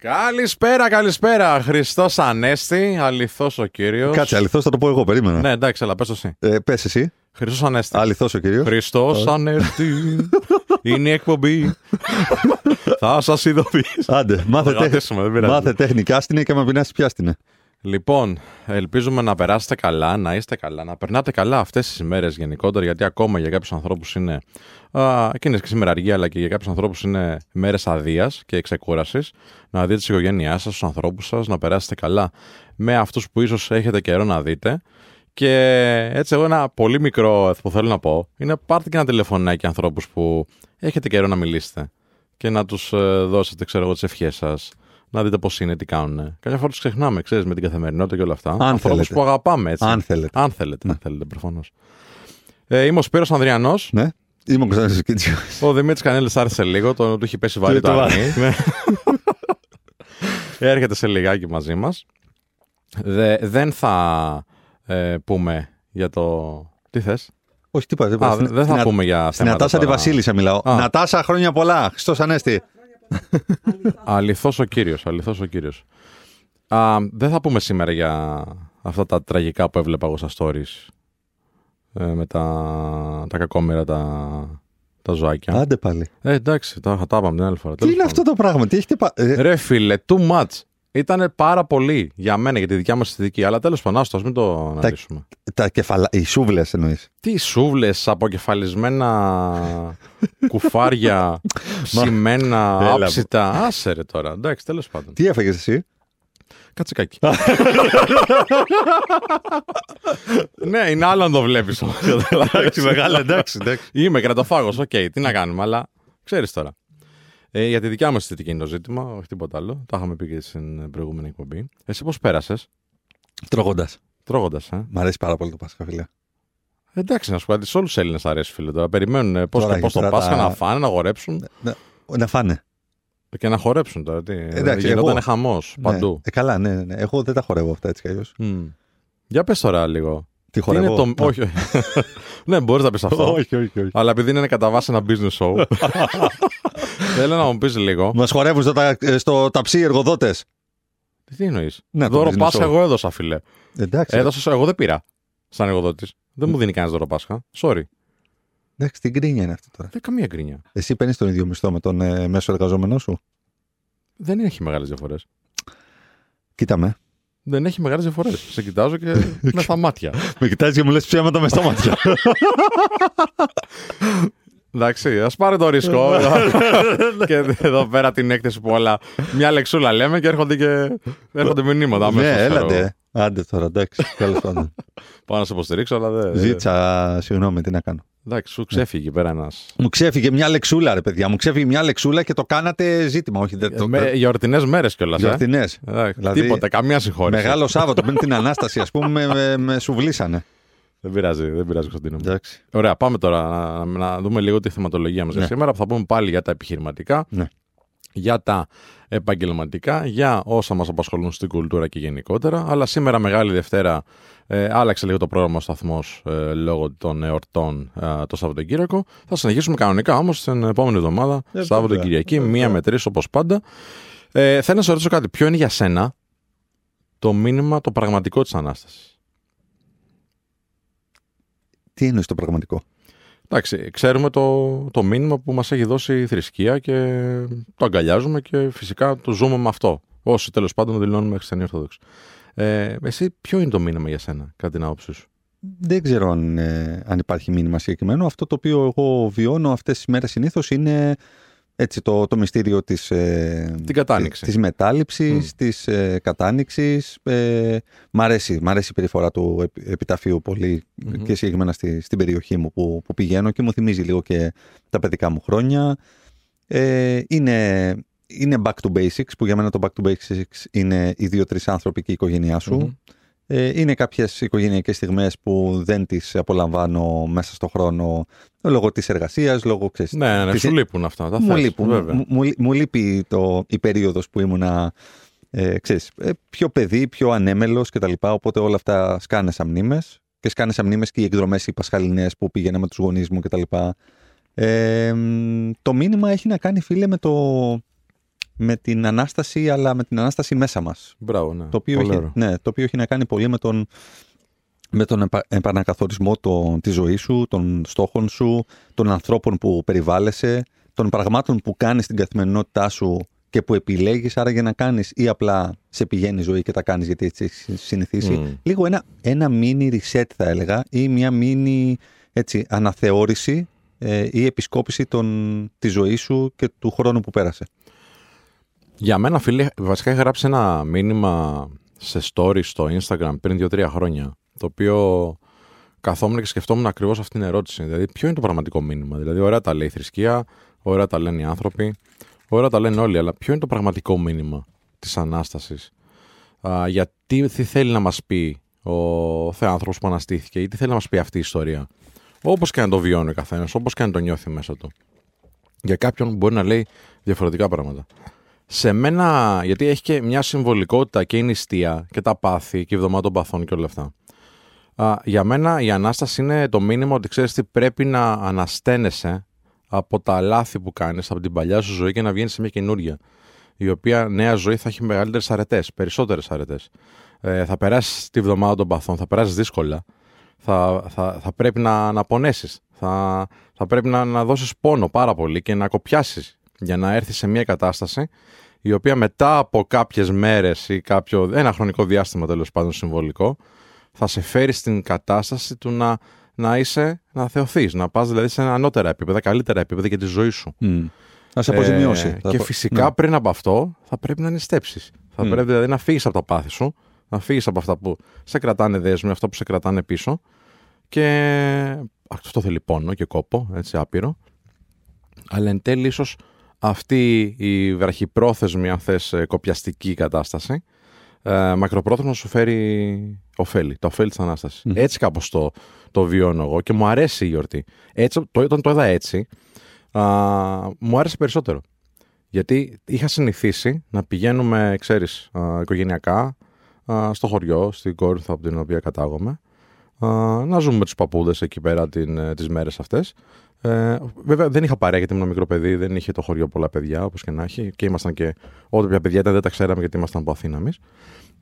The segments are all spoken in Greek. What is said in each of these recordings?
Καλησπέρα, καλησπέρα. Χριστός Ανέστη, αληθό ο κύριος. Κάτσε, αληθώς θα το πω εγώ, περίμενα. Ναι, εντάξει, αλλά πες το εσύ. Ε, Πες εσύ. Χριστός Ανέστη. Αληθώς ο κύριος. Χριστός Ανέστη. Είναι η εκπομπή. θα σας ειδοποιήσω. Άντε, μάθε, Το κρατήσουμε, δεν πειράζει. μάθε τεχνικά στην και με πεινάσει πιάστηνε. Λοιπόν, ελπίζουμε να περάσετε καλά, να είστε καλά, να περνάτε καλά αυτές τις ημέρες γενικότερα, γιατί ακόμα για κάποιους ανθρώπους είναι. Α, και είναι και σήμερα αργία, αλλά και για κάποιους ανθρώπους είναι μέρες αδείας και ξεκούρασης. Να δείτε τις οικογένειάς σας, τους ανθρώπους σας, να περάσετε καλά με αυτούς που ίσως έχετε καιρό να δείτε. Και έτσι, εγώ ένα πολύ μικρό που θέλω να πω είναι πάρτε και ένα τηλεφωνάκι ανθρώπους που έχετε καιρό να μιλήσετε και να τους δώσετε, ξέρω εγώ, τις ευχές σας. Να δείτε πώς είναι, τι κάνουν. Καμιά φορά τους ξεχνάμε, ξέρεις, με την καθημερινότητα και όλα αυτά. Ανθρώπους θέλετε. που αγαπάμε, έτσι. Αν θέλετε. Αν θέλετε, αν θέλετε, προφανώς. Ε, είμαι ο Σπύρος Ανδριανός. Ναι. Είμαι ο Κωνσταντίνος Κίτσιο. Ο Δημήτρης Κανέλης άρχισε λίγο, το, του έχει πέσει βαρύ Του- το του αρνί. Ναι. Έρχεται σε λιγάκι μαζί μας. δεν θα ε, πούμε για το. Τι θες; Όχι, τι είπα. τι είπα. Α, Στην- δεν θα στην- πούμε για Στην θέματα Νατάσα τη τώρα. Βασίλισσα μιλάω. Α. Νατάσα, χρόνια πολλά. Χριστός Ανέστη. Αληθό ο κύριος. Αληθό ο κύριος. Δεν θα πούμε σήμερα για αυτά τα τραγικά που έβλεπα εγώ στα stories. Ε, με τα, τα κακόμοιρα τα, τα ζωάκια. Άντε πάλι. Ε, εντάξει, τα, τα είπαμε την άλλη φορά. Τι Τέλος είναι πάντων. αυτό το πράγμα, τι έχετε πα... ε, Ρε φίλε, too much. Ήταν πάρα πολύ για μένα, για τη δικιά μας αισθητική. Αλλά τέλος πάντων, άστο, ας μην το αναλύσουμε. Τα κεφαλά. Οι σούβλες εννοείς. Τι σούβλες, αποκεφαλισμένα κουφάρια, ψημένα, Έλα, άψητα. Άσε ρε τώρα. Εντάξει, τέλος πάντων. Τι έφεγε εσύ; Κατσικάκι. ναι, είναι άλλο αν το βλέπεις όμως. Εντάξει, μεγάλα, εντάξει. εντάξει. Είμαι κρεατοφάγος, οκ, τι να κάνουμε, αλλά ξέρεις τώρα. Ε, για τη δικιά μας αισθητική είναι το ζήτημα, όχι τίποτα άλλο. Τα είχαμε πει και στην προηγούμενη εκπομπή. Εσύ πώς πέρασες, Τρώγοντας. τρώγοντας, ε. Μ' αρέσει πάρα πολύ το Πάσχα, φίλε. Εντάξει, να σου πω κάτι, σε όλους τους Έλληνες αρέσει, φίλε. Τώρα περιμένουν πώς Τώρα, πώς το τώρα Πάσχα τα- να φάνε, να χορέψουν Να, να φάνε. και να χορέψουν τώρα. Τι, Εντάξει, γινόταν εγώ- χαμός παντού. Ναι. Ε, καλά, ναι, ναι, ναι. Εγώ δεν τα χορεύω αυτά έτσι κι αλλιώς. Μμ. Για πες τώρα λίγο. Τι Τι είναι χορεύω. το. όχι. ναι, μπορείς να πεις αυτό. όχι, όχι, όχι. Αλλά επειδή είναι κατά βάση ένα business show. Θέλω να μου πεις λίγο. Μας χορεύουν στο, τα- ε, στο ταψί εργοδότες. Τι εννοείς; Ναι, το Δώρο business Πάσχα show. εγώ έδωσα, φίλε. Εντάξει. Έδωσα, εγώ δεν πήρα. Σαν εργοδότης. Δεν μου δίνει κανένας δώρο Πάσχα. Sorry. Εντάξει, τι γκρίνια είναι αυτό τώρα. Δεν καμία γκρίνια. Εσύ παίρνεις τον ίδιο μισθό με τον ε, μέσο εργαζόμενό σου; Δεν έχει μεγάλες διαφορές. Κοίτα με. Δεν έχει μεγάλες διαφορές. Σε κοιτάζω και με τα μάτια. Με κοιτάζεις και μου λες ψέματα με στα μάτια. Εντάξει, ας πάρει το ρίσκο. και εδώ πέρα την έκθεση που όλα. Μια λεξούλα λέμε και έρχονται και έρχονται μηνύματα. αμέσως, ναι, ξέρω. έλατε. Άντε τώρα, εντάξει. Τέλος πάντων. Πάω να σε υποστηρίξω, αλλά δεν. Ζήτησα συγγνώμη, τι να κάνω. Εντάξει, σου ξέφυγε εκεί πέρα ένας. Μου ξέφυγε μια λεξούλα, ρε παιδιά. Μου ξέφυγε μια λεξούλα και το κάνατε ζήτημα. Όχι, δεν το. Με γιορτινές μέρες κιόλας. Ε. Γιορτινές. Εντάξει, Δηλαδή, Τίποτα, καμία συγχώρεση. Μεγάλο Σάββατο πριν την ανάσταση, ας πούμε, με, με, με σουβλήσανε. Δεν πειράζει, δεν πειράζει, Κωνσταντίνο. μου. Εντάξει. Ωραία, πάμε τώρα να, να δούμε λίγο τη θεματολογία μας για Ναι. σήμερα. που Θα πούμε πάλι για τα επιχειρηματικά, Ναι. για τα επαγγελματικά, για όσα μας απασχολούν στην κουλτούρα και γενικότερα. Αλλά σήμερα, Μεγάλη Δευτέρα, ε, άλλαξε λίγο το πρόγραμμα ο σταθμός ε, λόγω των εορτών ε, το Σαββατοκύριακο. Θα συνεχίσουμε κανονικά όμως την επόμενη εβδομάδα, Ε, Σάββατο βέβαια. Κυριακή, Ε, μία βέβαια. με τρεις όπως πάντα. Ε, θέλω να σε ρωτήσω κάτι. Ποιο είναι για σένα το μήνυμα, το πραγματικό της Ανάστασης; Τι εννοείς το πραγματικό; Εντάξει, ξέρουμε το, το μήνυμα που μας έχει δώσει η θρησκεία και το αγκαλιάζουμε και φυσικά το ζούμε με αυτό. Όσοι τέλος πάντων δηλώνουμε χριστιανοί Ορθόδοξοι. Ε, εσύ ποιο είναι το μήνυμα για σένα, κατά την άποψή σου; Δεν ξέρω αν, ε, αν υπάρχει μήνυμα συγκεκριμένο. Αυτό το οποίο εγώ βιώνω αυτές τις μέρες συνήθως είναι έτσι, το, το μυστήριο της, ε, Την κατάνοιξη. της μετάληψης, Μμ. της ε, κατάνοιξης. Ε, μ, αρέσει, μ' αρέσει η περιφορά του επι- επιταφείου πολύ Μμμ. και συγκεκριμένα στη, στην περιοχή μου που, που πηγαίνω και μου θυμίζει λίγο και τα παιδικά μου χρόνια. Ε, είναι, είναι back to basics, που για μένα το back to basics είναι οι δύο-τρεις άνθρωποι και η οικογένειά σου. Μμμ. Ε, είναι κάποιες οικογενειακές στιγμές που δεν τις απολαμβάνω μέσα στο χρόνο λόγω της εργασίας, λόγω ξέρεις, Ναι, ναι, της- σου λείπουν αυτά. Τα μου, θες, λείπουν, βέβαια. μου, μου, μου λείπει το, η περίοδος που ήμουνα ε, ξέρεις, ε, πιο παιδί, πιο ανέμελος κτλ. Οπότε όλα αυτά σκάνε σαν μνήμες και σκάνε σαν μνήμες και οι εκδρομές οι πασχαλινές που πήγαινα με τους γονείς μου κτλ. Ε, μ, το μήνυμα έχει να κάνει φίλε με το, με την Ανάσταση, αλλά με την Ανάσταση μέσα μας. Μπράβο, ναι. Το οποίο, έχει, ναι, το οποίο έχει να κάνει πολύ με τον, με τον επα, επανακαθορισμό το, της ζωής σου, των στόχων σου, των ανθρώπων που περιβάλλεσαι, των πραγμάτων που κάνεις στην καθημερινότητά σου και που επιλέγεις άρα για να κάνεις ή απλά σε πηγαίνει η ζωή και τα κάνεις γιατί έτσι έχεις συνηθίσει. Mm. Λίγο ένα, ένα mini reset θα έλεγα ή μια mini έτσι, αναθεώρηση ε, ή επισκόπηση των, της ζωής σου και του χρόνου που πέρασε. Για μένα, φίλε, βασικά είχα γράψει ένα μήνυμα σε story στο Instagram πριν 2-3 χρόνια, το οποίο καθόμουν και σκεφτόμουν ακριβώς αυτή την ερώτηση. Δηλαδή, ποιο είναι το πραγματικό μήνυμα; Δηλαδή, ωραία τα λέει η θρησκεία, ωραία τα λένε οι άνθρωποι, ωραία τα λένε όλοι, αλλά ποιο είναι το πραγματικό μήνυμα της ανάστασης; Γιατί τι θέλει να μας πει ο Θεάνθρωπος που αναστήθηκε ή τι θέλει να μας πει αυτή η ιστορία; Όπως και να το βιώνει ο καθένας, όπως και να το νιώθει μέσα του. Για κάποιον μπορεί να λέει διαφορετικά πράγματα. Σε μένα, γιατί έχει και μια συμβολικότητα και η νηστεία και τα πάθη και η εβδομάδα των παθών και όλα αυτά. Α, για μένα η Ανάσταση είναι το μήνυμα ότι ξέρεις τι πρέπει να αναστένεσαι από τα λάθη που κάνεις, από την παλιά σου ζωή και να βγαίνεις σε μια καινούρια. Η οποία νέα ζωή θα έχει μεγαλύτερες αρετές, περισσότερες αρετές. Ε, θα περάσεις τη βδομάδα των παθών, θα περάσεις δύσκολα. Θα, θα, θα πρέπει να, να πονέσεις. Θα, θα πρέπει να, να δώσεις πόνο πάρα πολύ και να κοπιάσεις για να έρθει σε μια κατάσταση η οποία μετά από κάποιες μέρες ή κάποιο, ένα χρονικό διάστημα τέλος πάντων συμβολικό θα σε φέρει στην κατάσταση του να, να είσαι, να θεωθείς, να πας δηλαδή σε ανώτερα επίπεδα, καλύτερα επίπεδα για τη ζωή σου. Mm. Να σε αποζημιώσει. Ε, και φυσικά ναι. πριν από αυτό θα πρέπει να νηστέψεις. Θα mm. πρέπει δηλαδή να φύγεις από τα πάθη σου, να φύγεις από αυτά που σε κρατάνε δέσμοι, αυτά που σε κρατάνε πίσω και αυτό θέλει πόνο και κόπο, έτσι άπειρο. Αλλά εν τέλει ίσως αυτή η βραχυπρόθεσμη, αν θες, ε, κοπιαστική κατάσταση, ε, μακροπρόθεσμα σου φέρει ωφέλη, τα ωφέλη της Ανάστασης. Mm. Έτσι κάπως το, το βιώνω εγώ και μου αρέσει η γιορτή. Έτσι, το, όταν το είδα έτσι, α, μου άρεσε περισσότερο. Γιατί είχα συνηθίσει να πηγαίνουμε, ξέρεις, α, οικογενειακά, α, στο χωριό, στην Κόρινθο από την οποία κατάγομαι, να ζούμε με τους παππούδες εκεί πέρα την, ε, τις μέρες αυτές ε, βέβαια δεν είχα παρέα γιατί ήμουν μικρό παιδί, δεν είχε το χωριό πολλά παιδιά όπως και να έχει. Και ήμασταν και ό,τι πια παιδιά ήταν δεν τα ξέραμε γιατί ήμασταν από Αθήνα εμείς.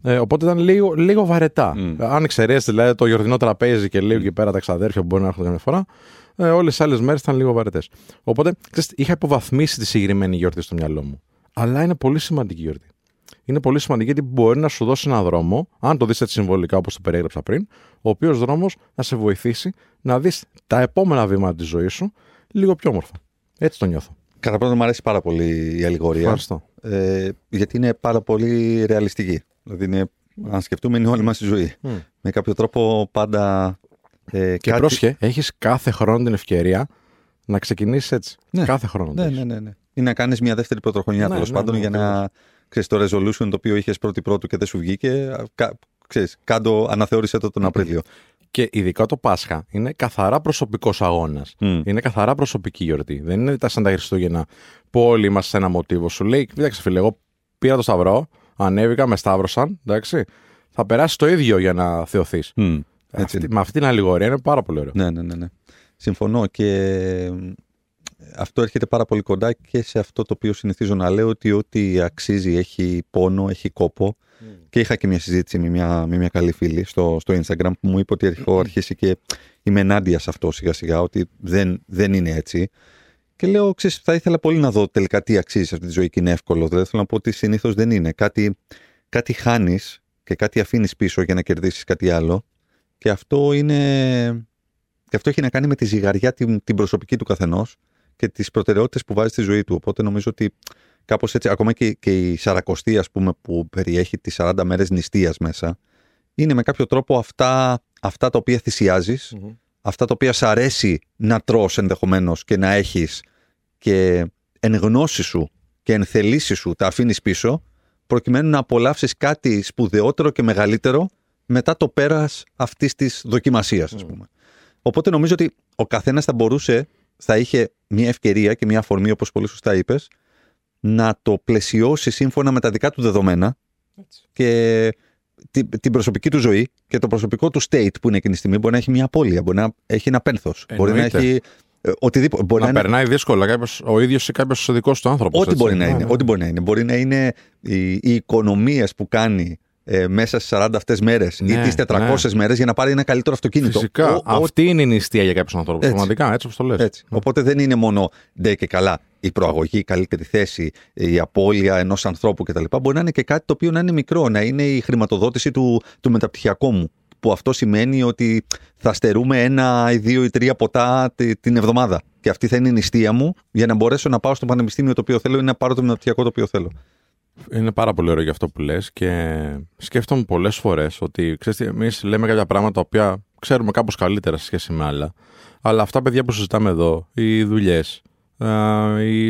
Ε, οπότε ήταν λίγο, λίγο βαρετά. Mm. Αν εξαιρέσεις δηλαδή το γιορτινό τραπέζι και λίγο mm. εκεί πέρα τα ξαδέρφια που μπορεί να έρχονται μια φορά, ε, όλες τις άλλες μέρες ήταν λίγο βαρετές. Οπότε ξέρεις, είχα υποβαθμίσει τη συγκεκριμένη γιορτή στο μυαλό μου. Αλλά είναι πολύ σημαντική γιορτή. Είναι πολύ σημαντική γιατί μπορεί να σου δώσει έναν δρόμο, αν το δεις έτσι συμβολικά όπως το περιέγραψα πριν, ο οποίος δρόμος να σε βοηθήσει να δεις τα επόμενα βήματα της ζωής σου λίγο πιο όμορφα. Έτσι το νιώθω. Κατά πρώτον, μου αρέσει πάρα πολύ η αλληγορία. Ευχαριστώ. Ε, γιατί είναι πάρα πολύ ρεαλιστική. Δηλαδή, είναι, αν σκεφτούμε, είναι όλη μας η ζωή. Mm. Με κάποιο τρόπο πάντα. Ε, και κάτι... πρόσχε, έχεις κάθε χρόνο την ευκαιρία να ξεκινήσεις έτσι. Ναι. Κάθε χρόνο. Ναι, ναι, ναι, ναι. Ή να κάνεις μια δεύτερη πρωτοχρονιά ναι, τέλος ναι, πάντων ναι, για να ξέρεις, το resolution το οποίο είχες πρώτη πρώτου και δεν σου βγήκε. Κα, ξέρεις, κάντο, αναθεώρησε το τον Απρίλιο. Και ειδικά το Πάσχα είναι καθαρά προσωπικός αγώνας. Mm. Είναι καθαρά προσωπική γιορτή. Δεν είναι τα σαν τα Χριστούγεννα που όλοι είμαστε σε ένα μοτίβο. Σου λέει, κοίταξε φίλε, εγώ πήρα το σταυρό, ανέβηκα, με σταύρωσαν, εντάξει. Θα περάσει το ίδιο για να θεωθείς. Mm. με αυτή την αλληγορία είναι πάρα πολύ ωραίο. Ναι, ναι, ναι. ναι. Συμφωνώ και αυτό έρχεται πάρα πολύ κοντά και σε αυτό το οποίο συνηθίζω να λέω ότι ό,τι αξίζει έχει πόνο, έχει κόπο. Mm. Και είχα και μια συζήτηση με μια, με μια καλή φίλη στο, στο Instagram που μου είπε ότι έχω αρχίσει και είμαι ενάντια σε αυτό σιγά σιγά, ότι δεν, δεν είναι έτσι. Και λέω, ξέρεις, θα ήθελα πολύ να δω τελικά τι αξίζει σε αυτή τη ζωή και είναι εύκολο. Δηλαδή θέλω να πω ότι συνήθως δεν είναι. Κάτι, κάτι χάνεις και κάτι αφήνεις πίσω για να κερδίσεις κάτι άλλο. Και αυτό είναι. Και αυτό έχει να κάνει με τη ζυγαριά την, την προσωπική του καθενός και τις προτεραιότητες που βάζει στη ζωή του. Οπότε νομίζω ότι κάπως έτσι, ακόμα και, και η Σαρακοστή, ας πούμε, που περιέχει τις 40 μέρες νηστείας μέσα, είναι με κάποιο τρόπο αυτά, αυτά τα οποία θυσιάζεις, αυτά τα οποία σ' αρέσει να τρως ενδεχομένως και να έχεις και εν γνώση σου και εν θελήσει σου τα αφήνεις πίσω, προκειμένου να απολαύσεις κάτι σπουδαιότερο και μεγαλύτερο μετά το πέρας αυτής της δοκιμασίας, ας πούμε. Οπότε νομίζω ότι ο καθένας θα μπορούσε θα είχε μια ευκαιρία και μια αφορμή, όπως πολύ σωστά είπες, να το πλαισιώσει σύμφωνα με τα δικά του δεδομένα και την, την προσωπική του ζωή και το προσωπικό του state που είναι εκείνη τη στιγμή μπορεί να έχει μια απώλεια, μπορεί να έχει ένα πένθος, μπορεί να έχει Ε, οτιδήποτε. Μπορεί να, να, είναι περνάει δύσκολα κάποιος, ο ίδιος ή κάποιος δικός του άνθρωπος. Ό,τι μπορεί να είναι. Ό,τι μπορεί να είναι. Μπορεί να είναι οι, οι οικονομίε που κάνει ε, μέσα στι 40 αυτές μέρες ή Ναι, τις 400 ναι. μέρες για να πάρει ένα καλύτερο αυτοκίνητο. Φυσικά. Ο- ο- Αυτή είναι η νηστεία για κάποιους ανθρώπους. Έτσι. Πραγματικά, έτσι όπως το λες. έτσι. Οπότε δεν είναι μόνο ντε και καλά η προαγωγή, η καλύτερη θέση, η απώλεια ενός ανθρώπου κτλ. Μπορεί να είναι και κάτι το οποίο να είναι μικρό, να είναι η χρηματοδότηση του, του μεταπτυχιακού μου. Που αυτό σημαίνει ότι θα στερούμε ένα ή δύο ή τρία ποτά τη- την εβδομάδα. Και αυτή θα είναι η νηστεία μου για να μπορέσω να πάω στο πανεπιστήμιο το οποίο θέλω ή να πάρω το μεταπτυχιακό το οποίο θέλω. Είναι πάρα πολύ ωραίο για αυτό που λες και σκέφτομαι πολλές φορές ότι ξέρεις, εμείς λέμε κάποια πράγματα τα οποία ξέρουμε κάπως καλύτερα σε σχέση με άλλα. Αλλά αυτά παιδιά που συζητάμε εδώ, οι δουλειές,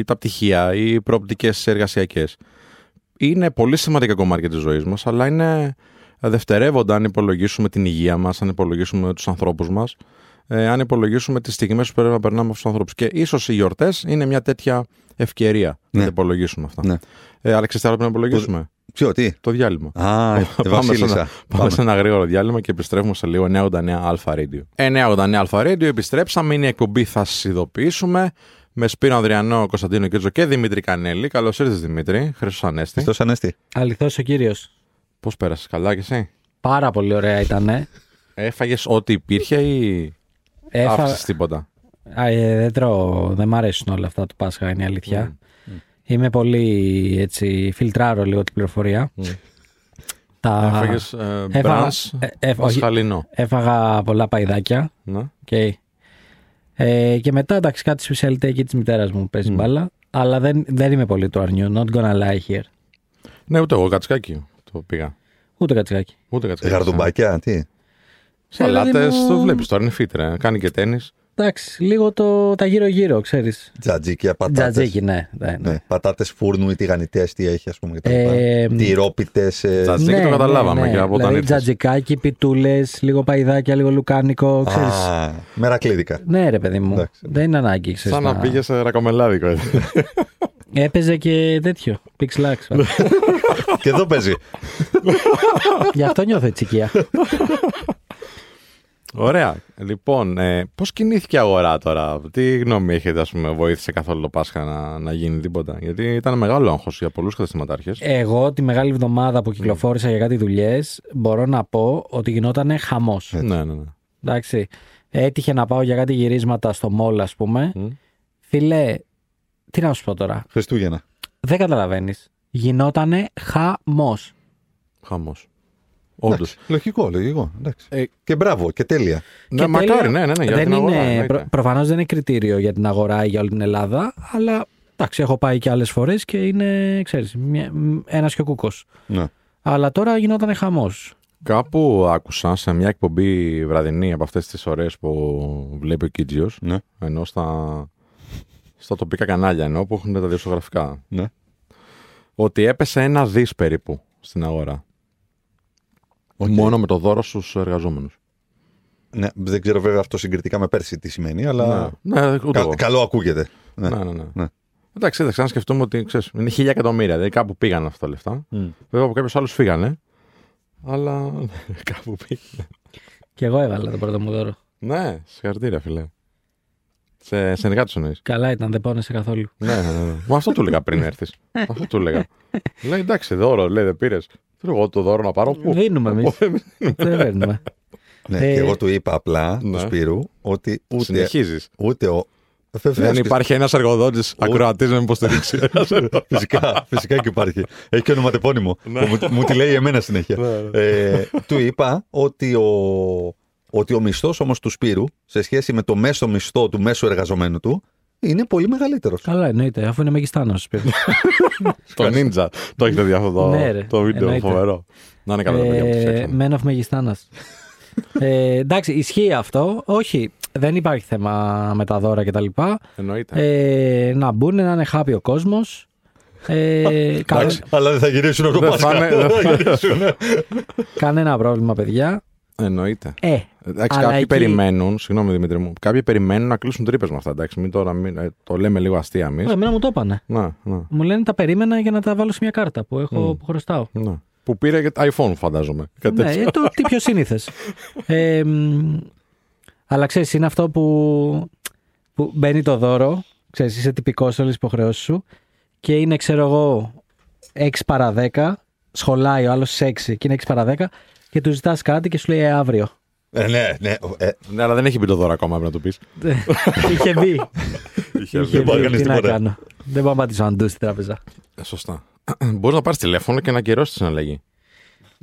τα πτυχία, οι προοπτικές εργασιακές, είναι πολύ σημαντικά κομμάτια της ζωής μας, αλλά είναι δευτερεύοντα αν υπολογίσουμε την υγεία μας, αν υπολογίσουμε τους ανθρώπους μας, ε, αν υπολογίσουμε τις στιγμές που πρέπει να περνάμε με τους ανθρώπους. Και ίσως οι γιορτές είναι μια τέτοια ευκαιρία να Ναι. τα υπολογίσουμε αυτά. Ναι. Ε, αλλά ξέρεις τι άλλο πρέπει να υπολογίσουμε; Ποιο, τι; Το διάλειμμα. Α, η Πάμε σε, Βασίλισσα. ένα, πάμε σε ένα γρήγορο διάλειμμα και επιστρέφουμε σε λίγο 989 Αλφα Radio. 989 Αλφα Radio, επιστρέψαμε. Είναι η εκπομπή, θα σας ειδοποιήσουμε. Με Σπύρο Ανδριανό, Κωνσταντίνο Κίτζο και Δημήτρη Κανέλη. Καλώς ήρθες, Δημήτρη. Χρυσό Ανέστη. Χριστός Ανέστη. Αληθώς ο κύριος. Πώς πέρασες, καλά και εσύ; Πάρα πολύ ωραία ήταν. Έφαγες ό,τι υπήρχε ή Έφα... άφησε τίποτα. Α, ε, δεν τρώω, δεν μ' αρέσουν όλα αυτά του Πάσχα, είναι η αλήθεια. Είμαι πολύ έτσι, φιλτράρω λίγο την πληροφορία. Τα... Έφαγες ε, έφαγα- μπρανς ε, ε, όχι. πασχαλινό. Έφαγα πολλά παϊδάκια. Ναι. Okay. Ε, και μετά εντάξει κάτι σπεσιαλιτέ εκεί της μητέρας μου παίζει μπάλα. Αλλά δεν, δεν είμαι πολύ του αρνιού. Not gonna lie here. ναι, ούτε εγώ κατσκάκι το πήγα. Ούτε κατσικάκι. Ούτε κατσκάκι. Γαρδουμπάκια, τι; Σαλάτες, Δηλαδή μου- το βλέπεις τώρα, είναι φίτρε. Κάνει και τέννη. Εντάξει, λίγο το, τα γύρω-γύρω, ξέρεις. Τζατζίκια, πατάτες. Τζατζίκι, ναι. ναι, ναι. Ναι, πατάτες φούρνου ή τηγανιτές, τι έχει, ας πούμε. κτλ. Ε, Τυρόπιτες. Τζατζίκι το καταλάβαμε και από όταν δηλαδή, ήρθες. τζατζικάκι, πιτούλες, λίγο παϊδάκια, λίγο λουκάνικο, ξέρεις. Α, μερακλίδικα. Ναι, ρε παιδί μου. Εντάξει. Δεν είναι ανάγκη. Ξέρεις, Σαν να πήγες σε ρακομελάδικο. έτσι. Έπαιζε και τέτοιο. Πίξλαξ. και εδώ παίζει. Γι' αυτό νιώθω έτσι οικία. Ωραία. Λοιπόν, ε, πώς κινήθηκε η αγορά τώρα, τι γνώμη έχετε, ας πούμε, βοήθησε καθόλου το Πάσχα να, να γίνει τίποτα; Γιατί ήταν μεγάλο άγχος για πολλούς καταστηματάρχε. Εγώ τη μεγάλη εβδομάδα που κυκλοφόρησα για κάτι δουλειές, μπορώ να πω ότι γινόταν χαμός. ναι, ναι, ναι. Εντάξει. Έτυχε να πάω για κάτι γυρίσματα στο μόλ, ας πούμε. Μμ. Φιλέ, τι να σου πω τώρα; Χριστούγεννα. Δεν καταλαβαίνεις. Γινότανε χαμός. Χαμός. Όντως. Εντάξει, Λογικό, λογικό. Εντάξει. Ε, Και μπράβο, και τέλεια. ναι, μακάρι, ναι, ναι, ναι, για δεν την αγορά. είναι, εννοείται. προ, προφανώς δεν είναι κριτήριο για την αγορά ή για όλη την Ελλάδα, αλλά εντάξει, έχω πάει και άλλες φορές και είναι, ξέρεις, μια, μ, ένας και ο κούκος. Ναι. Αλλά τώρα γινόταν χαμός. Κάπου άκουσα σε μια εκπομπή βραδινή από αυτές τις ωραίες που βλέπει ο Κίτζιος, Ναι. ενώ στα, στα τοπικά κανάλια ενώ που έχουν τα δημοσιογραφικά, ναι. ότι έπεσε ένα δις περίπου στην αγορά. Οκ. Μόνο με το δώρο στους εργαζόμενους. ναι. Δεν ξέρω βέβαια αυτό συγκριτικά με πέρσι τι σημαίνει, αλλά. Ναι, ναι, ούτε κα- εγώ. καλό ακούγεται. Ναι. Ναι, ναι, ναι. Ναι. Εντάξει, εντάξει, αν σκεφτούμε ότι ξέρεις, είναι χίλια εκατομμύρια, δηλαδή κάπου πήγαν αυτά τα λεφτά. Μμ. Βέβαια από κάποιους άλλους φύγανε. Αλλά κάπου πήγαν. Και εγώ έβαλα το πρώτο μου δώρο. Ναι, συγχαρητήρια, φιλέ. Σε συνεργάτε εννοείς. Καλά ήταν, δεν πόνεσε καθόλου. ναι, ναι, ναι. Μα αυτό του έλεγα πριν έρθεις. αυτό του έλεγα. λέει εντάξει, δώρο, λέει δεν πήρες. Θέλω εγώ το δώρο να πάρω. Πού. Δίνουμε εμείς. δεν παίρνουμε. Ναι, Ε, και εγώ του είπα απλά ναι. του Σπύρου ότι ούτε, Συνεχίζεις. ούτε ο. Βεβαίως Δεν και- υπάρχει ένας εργοδότης ακροατής να με υποστηρίξει. Φυσικά, φυσικά και υπάρχει. Έχει και ονοματεπώνυμο. που μου, μου τη λέει εμένα συνέχεια. Ναι, ε, του είπα ότι ο, ότι ο μισθός όμως του Σπύρου σε σχέση με το μέσο μισθό του μέσου εργαζομένου του είναι πολύ μεγαλύτερος. Καλά, εννοείται, αφού είναι μεγιστάνος. το Ninja. Το έχετε δει αυτό το, Ναι, ρε, το βίντεο. εννοείται. Φοβερό. Να είναι καλά τα παιδιά που το ε, φτιάξανε. Men of Μεγιστάνας. ε, εντάξει, ισχύει αυτό. Όχι, δεν υπάρχει θέμα με τα δώρα κτλ. Εννοείται. Ε, να μπουν, να είναι happy ο κόσμος. Ε, κα- Εντάξει. Αλλά δεν θα γυρίσουν από το Δεν Πάσχα. θα είναι- δεν θα- γυρίσουν. κανένα πρόβλημα, παιδιά. Εννοείται. Ε, Εντάξει, Αλλά κάποιοι εκεί- περιμένουν, συγγνώμη Δημήτρη μου, κάποιοι περιμένουν να κλείσουν τρύπες με αυτά. Εντάξει, μην τώρα, μην, ε, το λέμε λίγο αστεία εμείς. ε, εμένα μου το είπανε. Να, να, Μου λένε τα περίμενα για να τα βάλω σε μια κάρτα που, έχω, που χρωστάω. να. Που πήρε και iPhone, φαντάζομαι. Κάτι ναι, τέτοιο. ε, το τι πιο σύνηθες. ε, μ, αλλά ξέρεις, είναι αυτό που που μπαίνει το δώρο, ξέρεις, είσαι τυπικός σε όλες τις υποχρεώσεις σου και είναι, ξέρω εγώ, 6 παρα 10, σχολάει ο άλλος 6 και είναι 6 παρα 10 και του ζητάς κάτι και σου λέει «Ε, αύριο. Ε, ναι, ναι. Ε, Ναι, αλλά δεν έχει μπει το δώρο ακόμα, πρέπει να το πεις. Είχε μπει. Είχε Είχε μπορώ να μπει. κάνεις Τι να τίποτα. κάνω. Δεν μπορώ να πατήσω αντού στην τράπεζα. Ε, Σωστά. Μπορείς να πάρεις τηλέφωνο και να ακυρώσει τη συναλλαγή.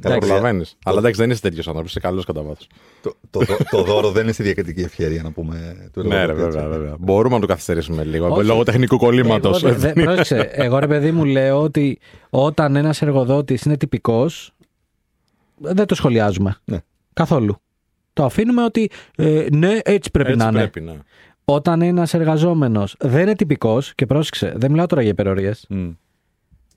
Εντάξει. Προλαβαίνει. Αλλά εντάξει, δεν είσαι τέτοιος άνθρωπος, είσαι καλός κατά βάθος. το, το, δω- το δώρο δεν είναι στη διακριτική ευκαιρία, να πούμε. του Ναι, ρε, εργοδότη, βέβαια, έτσι. βέβαια. Μπορούμε να το καθυστερήσουμε λίγο. Όχι. Λόγω τεχνικού κολλήματος. Εγώ, δε- πρόσεξε, εγώ ρε παιδί μου λέω ότι όταν ένας εργοδότης είναι τυπικός, δεν το σχολιάζουμε. Ναι. Καθόλου. Το αφήνουμε ότι ε, ναι, έτσι πρέπει να είναι. πρέπει, ναι. Όταν ένας εργαζόμενος δεν είναι τυπικός, και πρόσεξε, δεν μιλάω τώρα για υπερορίες. Μμ,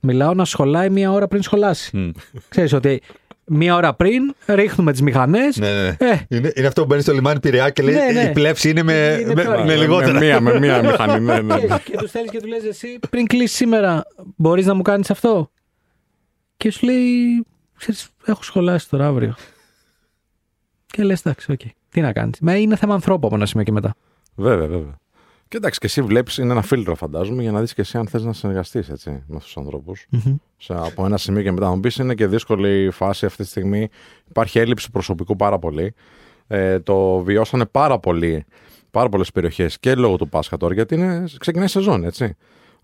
Μιλάω να σχολάει μία ώρα πριν σχολάσει. μμ. Ξέρεις ότι μία ώρα πριν ρίχνουμε τις μηχανές. Ναι, ναι, ναι. Ε. Είναι, είναι αυτό που μπαίνει στο λιμάνι Πειραιά και λέει Ναι, ναι. η πλεύση είναι με, Είναι με, πιο- με με- λιγότερα. Με μία, με μία μηχανή. Ναι, ναι. Και, και τους στέλνει και τους λες εσύ πριν κλείσεις σήμερα, μπορείς να μου κάνεις αυτό; Και σου λέει, ξέρεις, έχω σχολάσει τώρα αύριο. Και λες, εντάξει, οκ. Τι να κάνεις. Μα είναι θέμα ανθρώπου από ένα σημείο και μετά. Βέβαια, βέβαια. Και εντάξει, και εσύ βλέπεις, είναι ένα φίλτρο, φαντάζομαι, για να δεις και εσύ αν θες να συνεργαστείς με αυτούς τους ανθρώπους. Από ένα σημείο και μετά. Θα μου πεις είναι και δύσκολη η φάση αυτή τη στιγμή. Υπάρχει έλλειψη προσωπικού πάρα πολύ. Ε, το βιώσανε πάρα πολύ. Πάρα πολλές περιοχές και λόγω του Πάσχα τώρα, γιατί είναι, ξεκινάει η σεζόν, έτσι.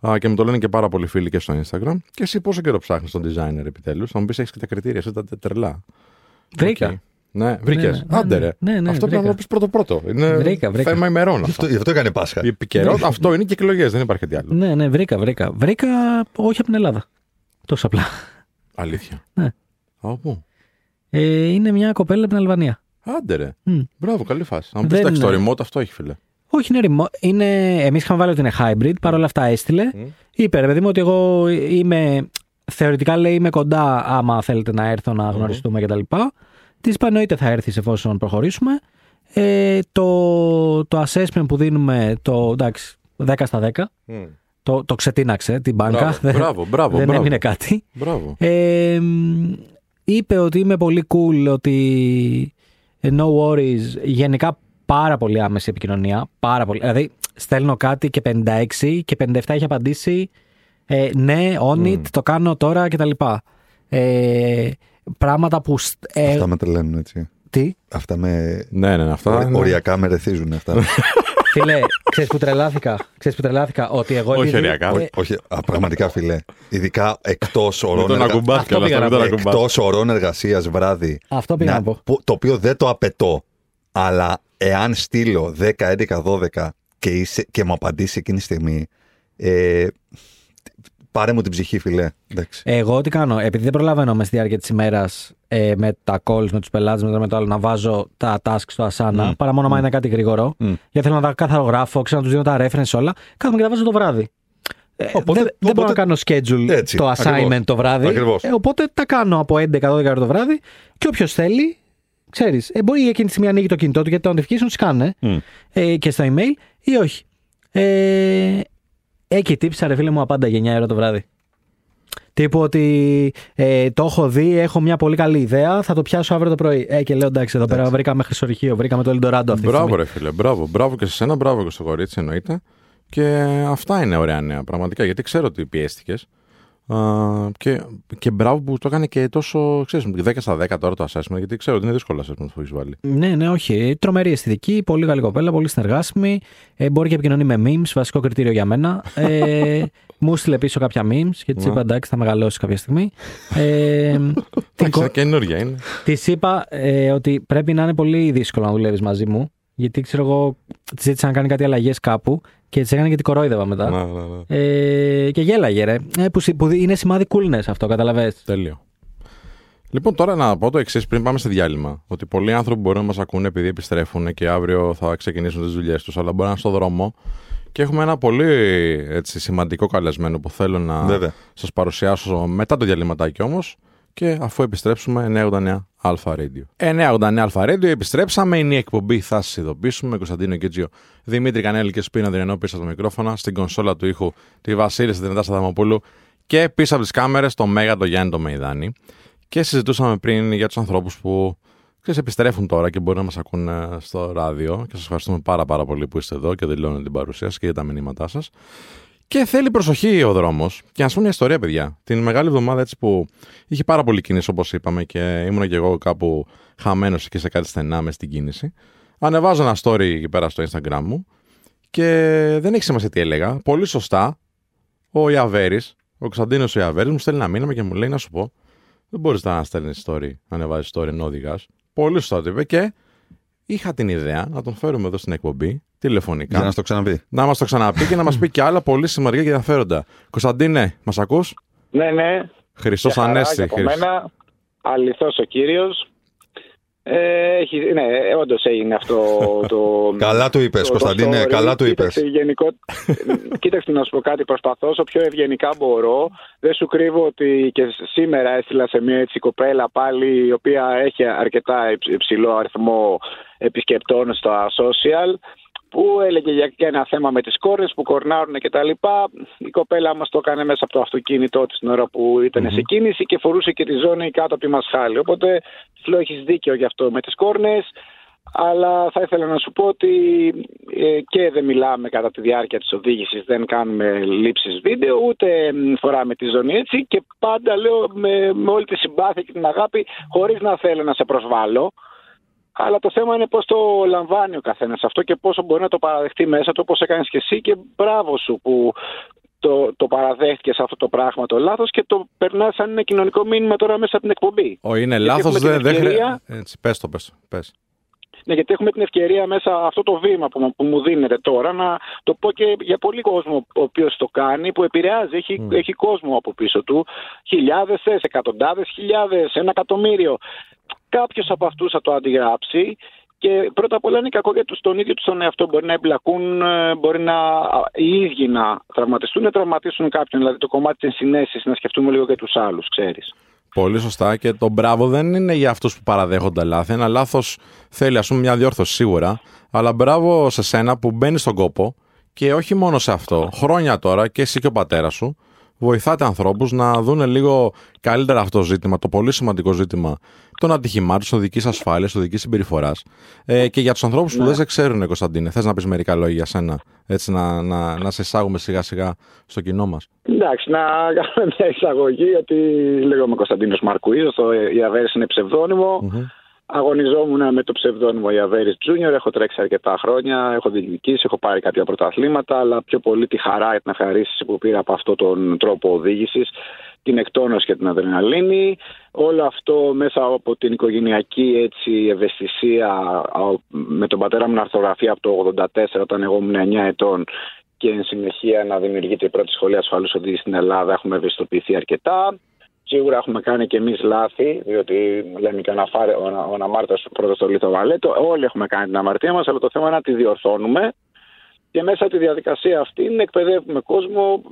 Α, και μου το λένε και πάρα πολλοί φίλοι και στο Instagram. Και εσύ πόσο καιρό ψάχνεις τον designer επιτέλους; Θα μου πεις: Έχεις και τα κριτήρια, εσύ τα τρελά. Βρήκα. Οκ. Ναι, βρήκες. ναι, ναι, Άντε, ναι. ρε. Ναι, ναι, αυτό πρέπει να βρήκα. το πει πρώτο-πρώτο. Είναι Βρήκα, βρήκα. θέμα ημερών. Γι' αυτό. αυτό, γι' αυτό έκανε Πάσχα. Η επικαιρότητα, αυτό είναι και εκλογές, δεν υπάρχει κάτι άλλο. Ναι, ναι, βρήκα, βρήκα. Βρήκα όχι από την Ελλάδα. Τόσο απλά. Αλήθεια. Ναι. Από πού; Ε, είναι μια κοπέλα από την Αλβανία. Άντε ρε. Μμ. Μπράβο, καλή φάση. Αν πεις Δεν εντάξει, το είναι. remote αυτό έχει, φίλε. Όχι, είναι remote. Είναι... Εμείς είχαμε βάλει ότι είναι hybrid, παρόλα αυτά έστειλε. Είπε ρε παιδί μου ότι εγώ είμαι. Θεωρητικά λέει είμαι κοντά άμα θέλετε να έρθω να γνωριστούμε κτλ. Της είπα εννοείται θα έρθεις εφόσον προχωρήσουμε. Ε, το, το assessment που δίνουμε το εντάξει 10 στα 10 το, το ξετίναξε την μπάνκα. Μπράβο, Δεν- μπράβο, μπράβο, δεν μπράβο. έμεινε κάτι. Μπράβο. Ε, μ, είπε ότι είμαι πολύ cool, ότι ε, no worries, γενικά πάρα πολύ άμεση επικοινωνία, πάρα πολύ. Δηλαδή, στέλνω κάτι και 56 και 57 έχει απαντήσει ε, ναι, on it, το κάνω τώρα κτλ. Ε, πράγματα που... σ- ε, Αυτά με τρελαίνουν έτσι. τι; Αυτά με. Ναι, ναι, ναι, αυτά. ορι- είναι- Οριακά με ρεθίζουν αυτά. Φίλε, ξέρεις που τρελάθηκα; Ξέρεις που τρελάθηκα; Ότι εγώ... Όχι επειδή- ωριακά. ε, Όχι, α, πραγματικά φιλέ. Ειδικά εκτός ωρών, Μην τον εργα... ακουμπάς Αυτό κιόλας, πήγα μην να τον πω. ακουμπάς. εκτός ωρών εργασίας βράδυ. Αυτό πήγα να πω. που- το οποίο δεν το απαιτώ. Αλλά εάν στείλω 10, 11, 12 και, είσαι, και μου απαντήσει εκείνη τη στιγμή. Ε, πάρε μου την ψυχή, φιλέ. Εντάξει. Εγώ τι κάνω, επειδή δεν προλαβαίνω μες στη διάρκεια της ημέρας ε, με τα calls, με τους πελάτες, με το, με το άλλο, να βάζω τα tasks στο Asana, Μμ. παρά μόνο άμα είναι κάτι γρήγορο. Μμ. Γιατί θέλω να τα καθαρογράφω, ξέρω να τους δίνω τα reference όλα. Κάθομαι και τα βάζω το βράδυ. Ε, Οπότε- δεν, δεν μπορώ οπότε- να κάνω schedule Έτσι, το assignment ακριβώς. το βράδυ. Ακριβώς. Ε, οπότε τα κάνω από 11-12 ώρα το βράδυ και όποιος θέλει, ξέρεις, ε, μπορεί εκείνη τη στιγμή να ανοίγει το κινητό του γιατί το notification σκάνε Μμ. ε, και στο email ή όχι. Ε, έχει τύψα ρε φίλε μου απάντα για 9 ώρα το βράδυ. Τύπου ότι ε, το έχω δει, έχω μια πολύ καλή ιδέα, θα το πιάσω αύριο το πρωί. Ε, και λέω εντάξει, εδώ πέρα βρήκαμε χρυσορυχείο, βρήκαμε το Eldorado αυτή τη Μπράβο, στιγμή. ρε φίλε. Μπράβο, μπράβο και σε σένα, μπράβο και στο κορίτσι, εννοείται. Και αυτά είναι ωραία νέα, πραγματικά. Γιατί ξέρω ότι πιέστηκες. Και, και μπράβο που το έκανε και τόσο, ξέρεις, 10 στα 10 τώρα το assessment, γιατί ξέρω ότι είναι δύσκολο assessment που έχεις βάλει. Ναι, ναι, όχι. Τρομερή αισθητική, πολύ καλή κοπέλα, πολύ συνεργάσιμη. Ε, μπορεί και επικοινωνεί με memes, βασικό κριτήριο για μένα. Ε, μου στείλε πίσω κάποια memes και της Ναι. είπα εντάξει, θα μεγαλώσει κάποια στιγμή. Ε, την κο- Εντάξει, καινούργια είναι. Της είπα ε, ότι πρέπει να είναι πολύ δύσκολο να δουλεύεις μαζί μου. Γιατί ξέρω εγώ, της ζήτησα να κάνει κάτι αλλαγές κάπου και τη έκανε και την κορόιδευα μετά. Ναι, ναι, ναι. Ε, και γέλαγε, ρε. Ε, που, συ- που είναι σημάδι coolness αυτό, καταλαβες. Τέλειο. Λοιπόν, τώρα να πω το εξής πριν πάμε σε διάλειμμα. Ότι πολλοί άνθρωποι μπορεί να μας ακούνε επειδή επιστρέφουν και αύριο θα ξεκινήσουν τις δουλειές τους, αλλά μπορεί να είναι στο δρόμο. Και έχουμε ένα πολύ έτσι, σημαντικό καλεσμένο που θέλω να Βέβαια. σας παρουσιάσω μετά το διαλυματάκι όμως. Και αφού επιστρέψουμε 989 Αλφα Radio. 989 Αλφα Radio, επιστρέψαμε. Είναι η εκπομπή. Θα σας ειδοποιήσουμε. Κωνσταντίνο Κίτζιο, Δημήτρη Κανέλη και Σπίνα Δρενό πίσω από το μικρόφωνα. Στην κονσόλα του ήχου τη Βασίλισσα Δυνατά Σαδαμοπούλου. Και πίσω από τις κάμερες το Μέγα το Γιάννη το Μεϊδάνη. Και συζητούσαμε πριν για τους ανθρώπους που Ξέρεις, επιστρέφουν τώρα και μπορεί να μας ακούν ε, στο ράδιο και σας ευχαριστούμε πάρα πάρα πολύ που είστε εδώ και δηλώνετε την παρουσία σας και για τα μηνύματά σας. Και θέλει προσοχή ο δρόμος. Και να σου πω μια ιστορία, παιδιά. Την μεγάλη εβδομάδα έτσι που είχε πάρα πολύ κίνηση, όπως είπαμε, και ήμουν και εγώ κάπου χαμένος και σε κάτι στενά μες στην κίνηση. Ανεβάζω ένα story εκεί πέρα στο Instagram μου και δεν έχει σημασία τι έλεγα. Πολύ σωστά, ο Ιαβέρης, ο Κωνσταντίνος Ιαβέρης, μου στέλνει ένα μήνυμα και μου λέει να σου πω: Δεν μπορείς να στέλνεις story, να ανεβάζεις story ενώ οδηγάς. Πολύ σωστά το είπε και είχα την ιδέα να τον φέρουμε εδώ στην εκπομπή τηλεφωνικά. Για να μας το ξαναπεί. Να μας το ξαναπεί και να μας πει και άλλα πολύ σημαντικά και ενδιαφέροντα. Κωνσταντίνε, μας ακούς; Ναι, ναι. Χριστός Για χαρά Ανέστη. και από μένα, αληθώς ο κύριος. Ε, έχει, ναι, όντως έγινε αυτό το. Καλά του είπες, το- το Κωνσταντίνε, story. καλά του είπες. Κοίταξε, γενικό... Κοίταξε να σου πω κάτι, προσπαθώ όσο πιο ευγενικά μπορώ. Δεν σου κρύβω ότι και σήμερα έστειλα σε μια έτσι κοπέλα πάλι η οποία έχει αρκετά υψ- υψηλό αριθμό επισκεπτών στα social που έλεγε για και ένα θέμα με τις κόρες που κορνάρουν και τα λοιπά. Η κοπέλα μας το έκανε μέσα από το αυτοκίνητό της την ώρα που ηταν σε κίνηση και φορούσε και τη ζώνη κάτω από τη μασχάλη. Οπότε της λέω έχεις δίκιο γι' αυτό με τις κόρνες. Αλλά θα ήθελα να σου πω ότι ε, και δεν μιλάμε κατά τη διάρκεια της οδήγησης, δεν κάνουμε λήψεις βίντεο, ούτε μ, φοράμε τη ζώνη έτσι και πάντα λέω με, με όλη τη συμπάθεια και την αγάπη χωρίς να θέλω να σε προσβάλλω. Αλλά το θέμα είναι πώς το λαμβάνει ο καθένας αυτό και πόσο μπορεί να το παραδεχτεί μέσα του όπως έκανες και εσύ και μπράβο σου που το, το παραδέχτηκες αυτό το πράγμα το λάθος και το περνάς σαν ένα κοινωνικό μήνυμα τώρα μέσα από την εκπομπή. Ο είναι Γιατί λάθος, έχουμε την δεν δεν ευκαιρία- χρειάζεται. Έτσι, πες το, πες το. Πες. Ναι, γιατί έχουμε την ευκαιρία μέσα αυτό το βήμα που, μου- που μου δίνεται τώρα να το πω και για πολύ κόσμο ο οποίος το κάνει, που επηρεάζει, έχει, έχει κόσμο από πίσω του. Χιλιάδες, εκατοντάδες χιλιάδες, ένα εκατομμύριο. Κάποιος από αυτούς θα το αντιγράψει. Και πρώτα απ' όλα είναι κακό για τους, τον ίδιο τους τον εαυτό. Μπορεί να εμπλακούν, ε, μπορεί να α, οι ίδιοι να τραυματιστούν, να τραυματίσουν κάποιον. Δηλαδή το κομμάτι της συνέστησης, να σκεφτούμε λίγο και τους άλλους, ξέρεις. Πολύ σωστά. Και το μπράβο δεν είναι για αυτούς που παραδέχονται λάθη. Ένα λάθος θέλει, ας πούμε, μια διόρθωση σίγουρα. Αλλά μπράβο σε σένα που μπαίνει στον κόπο και όχι μόνο σε αυτό. Χρόνια τώρα και εσύ και ο πατέρας σου βοηθάτε ανθρώπους να δουν λίγο καλύτερα αυτό το ζήτημα, το πολύ σημαντικό ζήτημα των ατυχημάτων, της οδικής ασφάλειας, της οδικής συμπεριφοράς. Ε, και για τους ανθρώπους που δεν σε ξέρουν, Κωνσταντίνε, θες να πεις μερικά λόγια για σένα, έτσι να, να, να σε εισάγουμε σιγά σιγά στο κοινό μας; Εντάξει, να κάνω μια εισαγωγή ότι λέγομαι Κωνσταντίνος Μαρκουίδος, το Ιαβέρης είναι ψευδόνυμο. Αγωνιζόμουν με το ψευδόνυμο Ιαβέρης Junior, έχω τρέξει αρκετά χρόνια, έχω διεκδικήσει, έχω πάρει κάποια πρωταθλήματα, αλλά πιο πολύ τη χαρά και την ευχαρίστηση που πήρα από αυτόν τον τρόπο οδήγησης, την εκτόνωση και την αδρεναλίνη. Όλο αυτό μέσα από την οικογενειακή έτσι, ευαισθησία α, με τον πατέρα μου να αρθογραφεί από το 84 όταν εγώ ήμουν 9 ετών και εν συνεχεία να δημιουργείται η πρώτη σχολή ασφαλού οδήγηση στην Ελλάδα. Έχουμε ευαισθητοποιηθεί αρκετά. Σίγουρα έχουμε κάνει και εμείς λάθη, διότι λέμε και ο, Ναφάρε, ο, ο Ναμάρτας πρώτος στο Λίθο Βαλέτο. Όλοι έχουμε κάνει την αμαρτία μας, αλλά το θέμα είναι να τη διορθώνουμε. Και μέσα από τη διαδικασία αυτή να εκπαιδεύουμε κόσμο.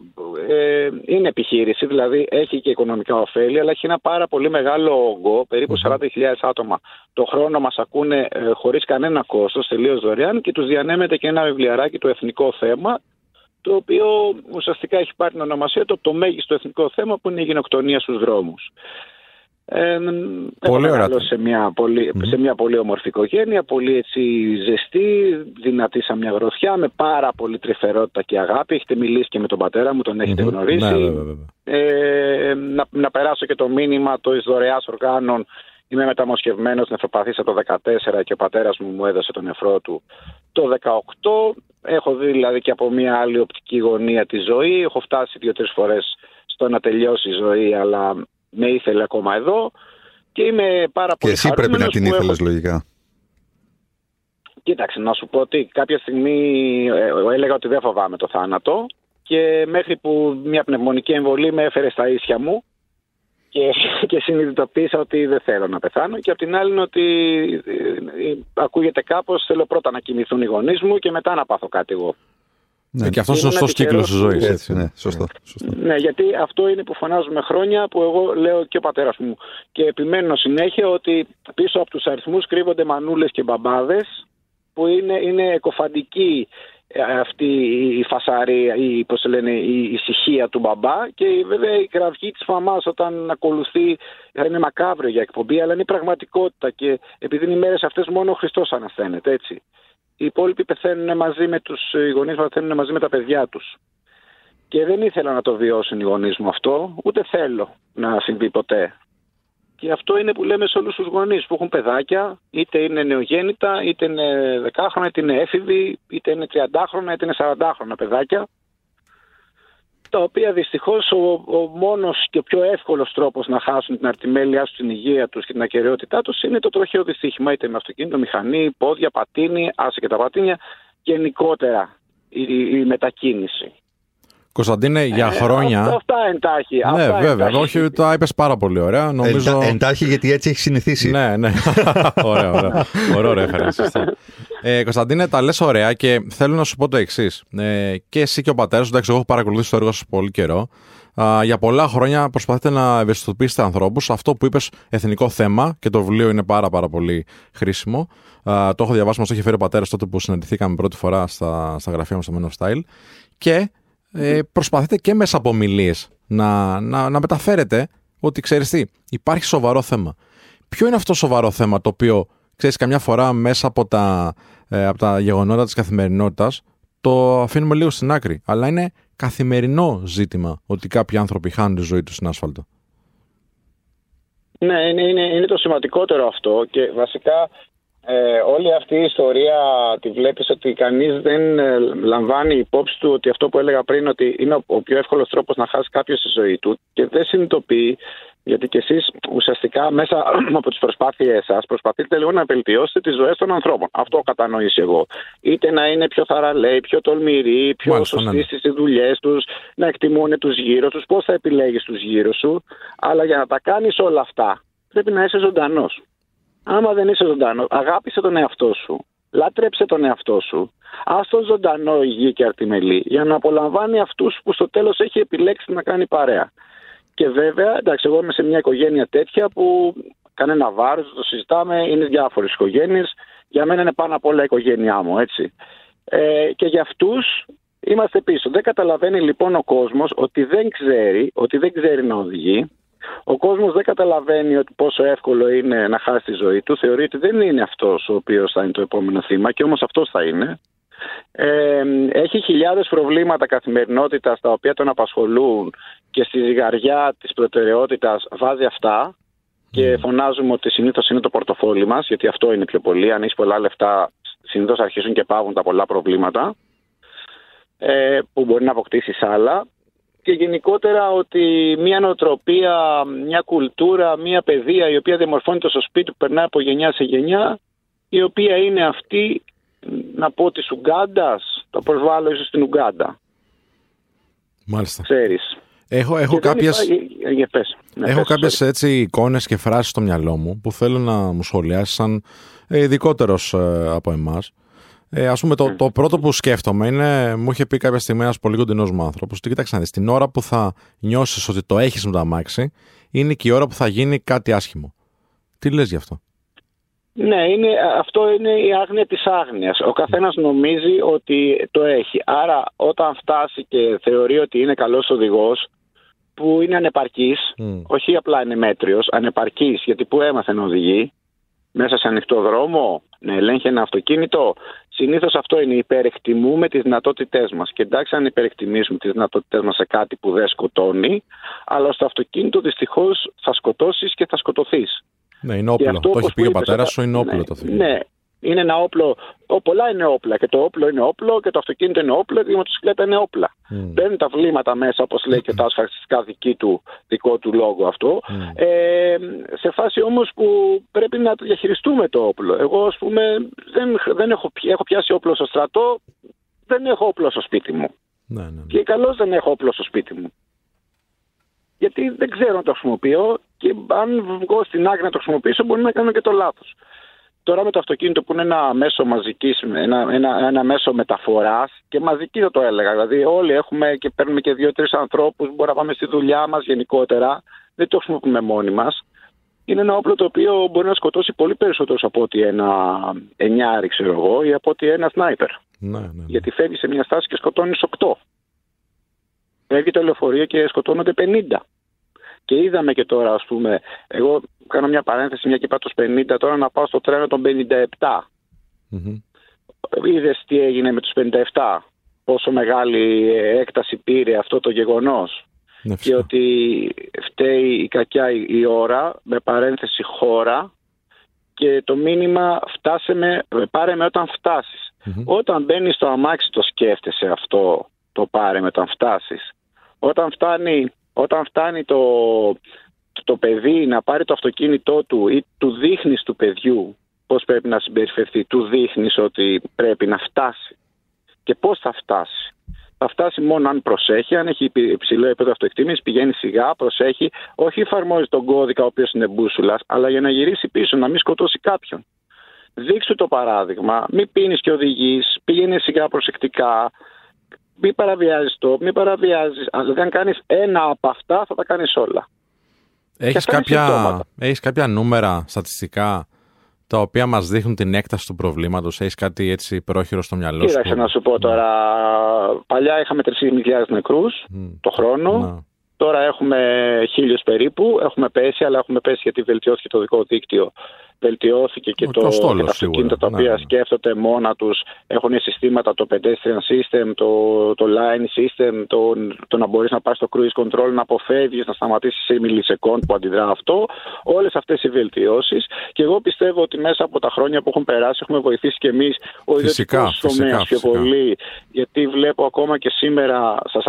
Ε, είναι επιχείρηση, δηλαδή έχει και οικονομικά ωφέλη, αλλά έχει ένα πάρα πολύ μεγάλο όγκο, περίπου 40.000 άτομα το χρόνο μας ακούνε ε, χωρίς κανένα κόστος, τελείως δωρεάν και τους διανέμεται και ένα βιβλιαράκι το εθνικό θέμα, το οποίο ουσιαστικά έχει πάρει την ονομασία του από το μέγιστο εθνικό θέμα που είναι η γενοκτονία στους δρόμους. Ε, έχω ωραία. μεγαλώσει Σε μια, πολύ, σε μια πολύ όμορφη οικογένεια, πολύ έτσι ζεστή, δυνατή σαν μια γροθιά, με πάρα πολύ τρυφερότητα και αγάπη. Έχετε μιλήσει και με τον πατέρα μου, τον έχετε γνωρίσει. Ναι, βέβαια, βέβαια. Ε, να, να περάσω και το μήνυμα το δωρεάς οργάνων. Είμαι μεταμοσχευμένος νεφροπαθής από το 2014 και ο πατέρας μου μου έδωσε τον νεφρό του το 2018. Έχω δει δηλαδή και από μια άλλη οπτική γωνία τη ζωή. Έχω φτάσει δύο-τρεις φορές στο να τελειώσει η ζωή, αλλά με ήθελε ακόμα εδώ. Και είμαι πάρα Και πολύ εσύ πρέπει να χαρούμενος την που έχω- ήθελες λογικά. Κοίταξε, να σου πω ότι κάποια στιγμή ε, έλεγα ότι δεν φοβάμαι το θάνατο και μέχρι που μια πνευμονική εμβολή με έφερε στα ίσια μου και, και συνειδητοποίησα ότι δεν θέλω να πεθάνω και απ' την άλλη είναι ότι ε, ε, ακούγεται κάπως θέλω πρώτα να κοιμηθούν οι γονείς μου και μετά να πάθω κάτι εγώ. Ναι. Ε, και αυτός είναι ο Ήμουν σωστό κύκλος της τυχερός ζωής. που- Έτσι, ναι, σωστό. σωστό. Ναι, γιατί αυτό είναι που φωνάζουμε χρόνια που εγώ λέω και ο πατέρας μου και επιμένω συνέχεια ότι πίσω από τους αριθμούς κρύβονται μανούλες και μπαμπάδες που είναι, είναι εκοφαντικοί ε, αυτή η φασαρία, η, πώς λένε, η ησυχία του μπαμπά και βέβαια η κραυγή της μαμάς όταν ακολουθεί θα είναι μακάβριο για εκπομπή αλλά είναι η πραγματικότητα και επειδή είναι οι μέρες αυτές μόνο ο Χριστός ανασταίνεται έτσι. Οι υπόλοιποι πεθαίνουν μαζί με τους οι γονείς πεθαίνουν μαζί με τα παιδιά τους. Και δεν ήθελα να το βιώσουν οι γονείς μου αυτό, ούτε θέλω να συμβεί ποτέ. Και αυτό είναι που λέμε σε όλους τους γονείς που έχουν παιδάκια, είτε είναι νεογέννητα, είτε είναι δεκάχρονα, είτε είναι έφηβοι, είτε είναι τριαντάχρονα, είτε είναι σαραντάχρονα παιδάκια. Τα οποία δυστυχώς ο, ο μόνος και ο πιο εύκολος τρόπος να χάσουν την αρτιμέλειά τους, την υγεία τους και την ακαιρεότητά τους είναι το τροχαίο δυστύχημα, είτε με αυτοκίνητο, μηχανή, πόδια, πατίνι, άσε και τα πατίνια, γενικότερα η, η μετακίνηση. Κωνσταντίνε, για ε, χρόνια. Αυτά εντάχει. Ναι, αυτά βέβαια. εντάχει. Όχι, το είπες πάρα πολύ ωραία. Νομίζω... Εντα, εντάχει γιατί έτσι έχεις συνηθίσει. Ναι, ναι. ωραία, ωραία. Ωραίο reference. ε, Κωνσταντίνε, τα λες ωραία και θέλω να σου πω το εξής. Ε, και εσύ και ο πατέρας, εντάξει, εγώ έχω παρακολουθήσει το έργο σας πολύ καιρό. Α, για πολλά χρόνια προσπαθείτε να ευαισθητοποιήσετε ανθρώπους. Αυτό που είπες εθνικό θέμα και το βιβλίο είναι πάρα, πάρα πολύ χρήσιμο. Α, το έχω διαβάσει, μας το είχε φέρει ο πατέρας τότε που συναντηθήκαμε πρώτη φορά στα, στα γραφεία μας στο Men of Style. Και ε, προσπαθείτε και μέσα από ομιλίες να, να, να μεταφέρετε ότι ξέρεις τι, υπάρχει σοβαρό θέμα. Ποιο είναι αυτό το σοβαρό θέμα το οποίο ξέρεις καμιά φορά μέσα από τα, ε, από τα γεγονότα της καθημερινότητας το αφήνουμε λίγο στην άκρη. Αλλά είναι καθημερινό ζήτημα ότι κάποιοι άνθρωποι χάνουν τη ζωή τους στην άσφαλτο. Ναι, είναι, είναι, είναι το σημαντικότερο αυτό και βασικά ε, όλη αυτή η ιστορία τη βλέπεις ότι κανείς δεν ε, λαμβάνει υπόψη του ότι αυτό που έλεγα πριν ότι είναι ο, ο πιο εύκολος τρόπος να χάσει κάποιος τη ζωή του και δεν συνειδητοποιεί γιατί και εσείς ουσιαστικά μέσα από τις προσπάθειές σας προσπαθείτε λίγο να βελτιώσετε τις ζωές των ανθρώπων. Αυτό έχω κατανοήσει εγώ. Είτε να είναι πιο θαραλέοι, πιο τολμηροί, πιο Μάλιστα, ναι, σωστοί ναι. στις δουλειές τους, να εκτιμούν τους γύρω τους, πώς θα επιλέγεις τους γύρω σου. Αλλά για να τα κάνεις όλα αυτά πρέπει να είσαι ζωντανός. Άμα δεν είσαι ζωντανό, αγάπησε τον εαυτό σου. Λάτρεψε τον εαυτό σου. Α τον ζωντανό, υγιή και αρτιμελή, για να απολαμβάνει αυτούς που στο τέλος έχει επιλέξει να κάνει παρέα. Και βέβαια, εντάξει, εγώ είμαι σε μια οικογένεια τέτοια που κανένα βάρος, το συζητάμε, είναι διάφορες οικογένειες. Για μένα είναι πάνω απ' όλα η οικογένειά μου, έτσι. Ε, και για αυτούς είμαστε πίσω. Δεν καταλαβαίνει λοιπόν ο κόσμος ότι δεν ξέρει, ότι δεν ξέρει να οδηγεί, ο κόσμος δεν καταλαβαίνει ότι πόσο εύκολο είναι να χάσει τη ζωή του. Θεωρεί ότι δεν είναι αυτός ο οποίος θα είναι το επόμενο θύμα και όμως αυτός θα είναι. Ε, έχει χιλιάδες προβλήματα καθημερινότητας τα οποία τον απασχολούν και στη ζυγαριά της προτεραιότητας βάζει αυτά και φωνάζουμε ότι συνήθως είναι το πορτοφόλι μας γιατί αυτό είναι πιο πολύ. Αν έχει πολλά λεφτά συνήθως αρχίζουν και πάγουν τα πολλά προβλήματα ε, που μπορεί να αποκτήσεις άλλα και γενικότερα ότι μια νοοτροπία, μια κουλτούρα, μια παιδεία η οποία διαμορφώνεται στο σπίτι που περνάει από γενιά σε γενιά η οποία είναι αυτή να πω της Ουγκάντας, το προσβάλλω ίσως στην Ουγκάντα. Μάλιστα. Ξέρεις. Έχω, έχω Και δεν κάποιες, υπάρχει- ε, για πες. Ναι, έχω πες, κάποιες έτσι εικόνες και φράσεις στο μυαλό μου που θέλω να μου σχολιάσεις σαν ε, ειδικότερος ε, από εμάς. Ε, ας πούμε, το, το πρώτο που σκέφτομαι είναι, μου είχε πει κάποια στιγμή ένας πολύ κοντινός μου άνθρωπος, ότι κοίταξε να δεις, την ώρα που θα νιώσεις ότι το έχεις με το αμάξι, είναι και η ώρα που θα γίνει κάτι άσχημο. Τι λες γι' αυτό; Ναι, είναι, αυτό είναι η άγνοια της άγνοιας. Ο καθένας νομίζει ότι το έχει. Άρα όταν φτάσει και θεωρεί ότι είναι καλός οδηγός, που είναι ανεπαρκής, Μμ. όχι απλά είναι μέτριος, ανεπαρκής, γιατί που έμαθε να οδηγεί, μέσα σε ανοιχτό δρόμο, να ελέγχει ένα αυτοκίνητο. Συνήθως αυτό είναι, υπερεκτιμούμε τις δυνατότητές μας. Και εντάξει αν υπερεκτιμήσουμε τις δυνατότητές μας σε κάτι που δεν σκοτώνει, αλλά στο αυτοκίνητο δυστυχώς θα σκοτώσεις και θα σκοτωθείς. Ναι, είναι Και όπλο. αυτό, Το έχει όπως πει και ο που είπες, πατέρας όταν- σου, είναι όπλο ναι, το αυτοκίνητο. Ναι, είναι ένα όπλο. Ο, πολλά είναι όπλα. Και το όπλο είναι όπλο και το αυτοκίνητο είναι όπλο και η μοτοσυκλέτα είναι όπλα. Μμ. Μπαίνουν τα βλήματα μέσα, όπως λέει και τα ασφαλιστικά δική του, δικό του λόγο αυτό. Μμ. Ε, σε φάση όμως που πρέπει να το διαχειριστούμε το όπλο. Εγώ, ας πούμε, δεν, δεν έχω, πι- έχω πιάσει όπλο στο στρατό, δεν έχω όπλο στο σπίτι μου. Ναι, ναι, ναι. Και καλώς δεν έχω όπλο στο σπίτι μου. Γιατί δεν ξέρω να το χρησιμοποιώ και αν βγω στην άκρη να το χρησιμοποιήσω μπορεί να κάνω και το λάθος. Τώρα με το αυτοκίνητο που είναι ένα μέσο μαζικής, ένα, ένα, ένα μέσο μεταφοράς και μαζική θα το έλεγα. Δηλαδή όλοι έχουμε και παίρνουμε και δύο-τρεις ανθρώπους, μπορεί να πάμε στη δουλειά μας γενικότερα, δεν το χρησιμοποιούμε μόνοι μας. Είναι ένα όπλο το οποίο μπορεί να σκοτώσει πολύ περισσότερους από ότι ένα εννιάρι ξέρω εγώ ή από ότι ένα σνάιπερ. Ναι, ναι, ναι. Γιατί φεύγει σε μια στάση και σκοτώνεις 8. Φεύγει το λεωφορείο και σκοτώνονται 50. Και είδαμε και τώρα, ας πούμε, εγώ κάνω μια παρένθεση, μια και είπα 50, τώρα να πάω στο τρένο των 57. Μμμ. Είδες τι έγινε με τους 57, πόσο μεγάλη έκταση πήρε αυτό το γεγονός Ναι, και φυσικά. ότι φταίει η κακιά η η ώρα, με παρένθεση χώρα και το μήνυμα φτάσε με, πάρε με όταν φτάσεις. Μμμ. Όταν μπαίνεις στο αμάξι το σκέφτεσαι αυτό, το πάρε με όταν φτάσεις. Όταν φτάνει, όταν φτάνει το, το παιδί να πάρει το αυτοκίνητό του ή του δείχνεις του παιδιού πώς πρέπει να συμπεριφερθεί, του δείχνεις ότι πρέπει να φτάσει και πώς θα φτάσει. Θα φτάσει μόνο αν προσέχει, αν έχει υψη- υψηλό επίπεδο αυτοεκτίμησης, πηγαίνει σιγά, προσέχει, όχι εφαρμόζει τον κώδικα ο οποίος είναι μπούσουλας, αλλά για να γυρίσει πίσω, να μην σκοτώσει κάποιον. Δείξου το παράδειγμα, μην πίνεις και οδηγείς, πήγαινε σιγά προσεκτικά, μην παραβιάζεις το, μην παραβιάζεις. Αν κάνεις ένα από αυτά, θα τα κάνεις όλα. Έχεις αυτά είναι κάποια, συμπτώματα; έχεις κάποια νούμερα στατιστικά τα οποία μας δείχνουν την έκταση του προβλήματος; Έχεις κάτι έτσι πρόχειρο στο μυαλό σου. Κοίταξε που- να σου πω τώρα, παλιά είχαμε 3.000 νεκρούς Μμ. το χρόνο. Να. Τώρα έχουμε χίλιους περίπου, έχουμε πέσει, αλλά έχουμε πέσει γιατί βελτιώθηκε το δικό δίκτυο. Βελτιώθηκε και, Ο- το, το και στόλος, τα αυτοκίνητα τα σίγουρα. οποία Ναι, ναι. σκέφτονται μόνα τους, έχουν συστήματα το pedestrian system, το, το line system, το, το να μπορείς να πας στο cruise control, να αποφεύγεις, να σταματήσεις σε μιλισεκόντ που αντιδρά αυτό. Όλες αυτές οι βελτιώσεις και εγώ πιστεύω ότι μέσα από τα χρόνια που έχουν περάσει έχουμε βοηθήσει και εμείς ο Φυσικά, ιδιωτικός φυσικά, τομέας πιο φυσικά. πολύ γιατί βλέπω ακόμα και σήμερα στα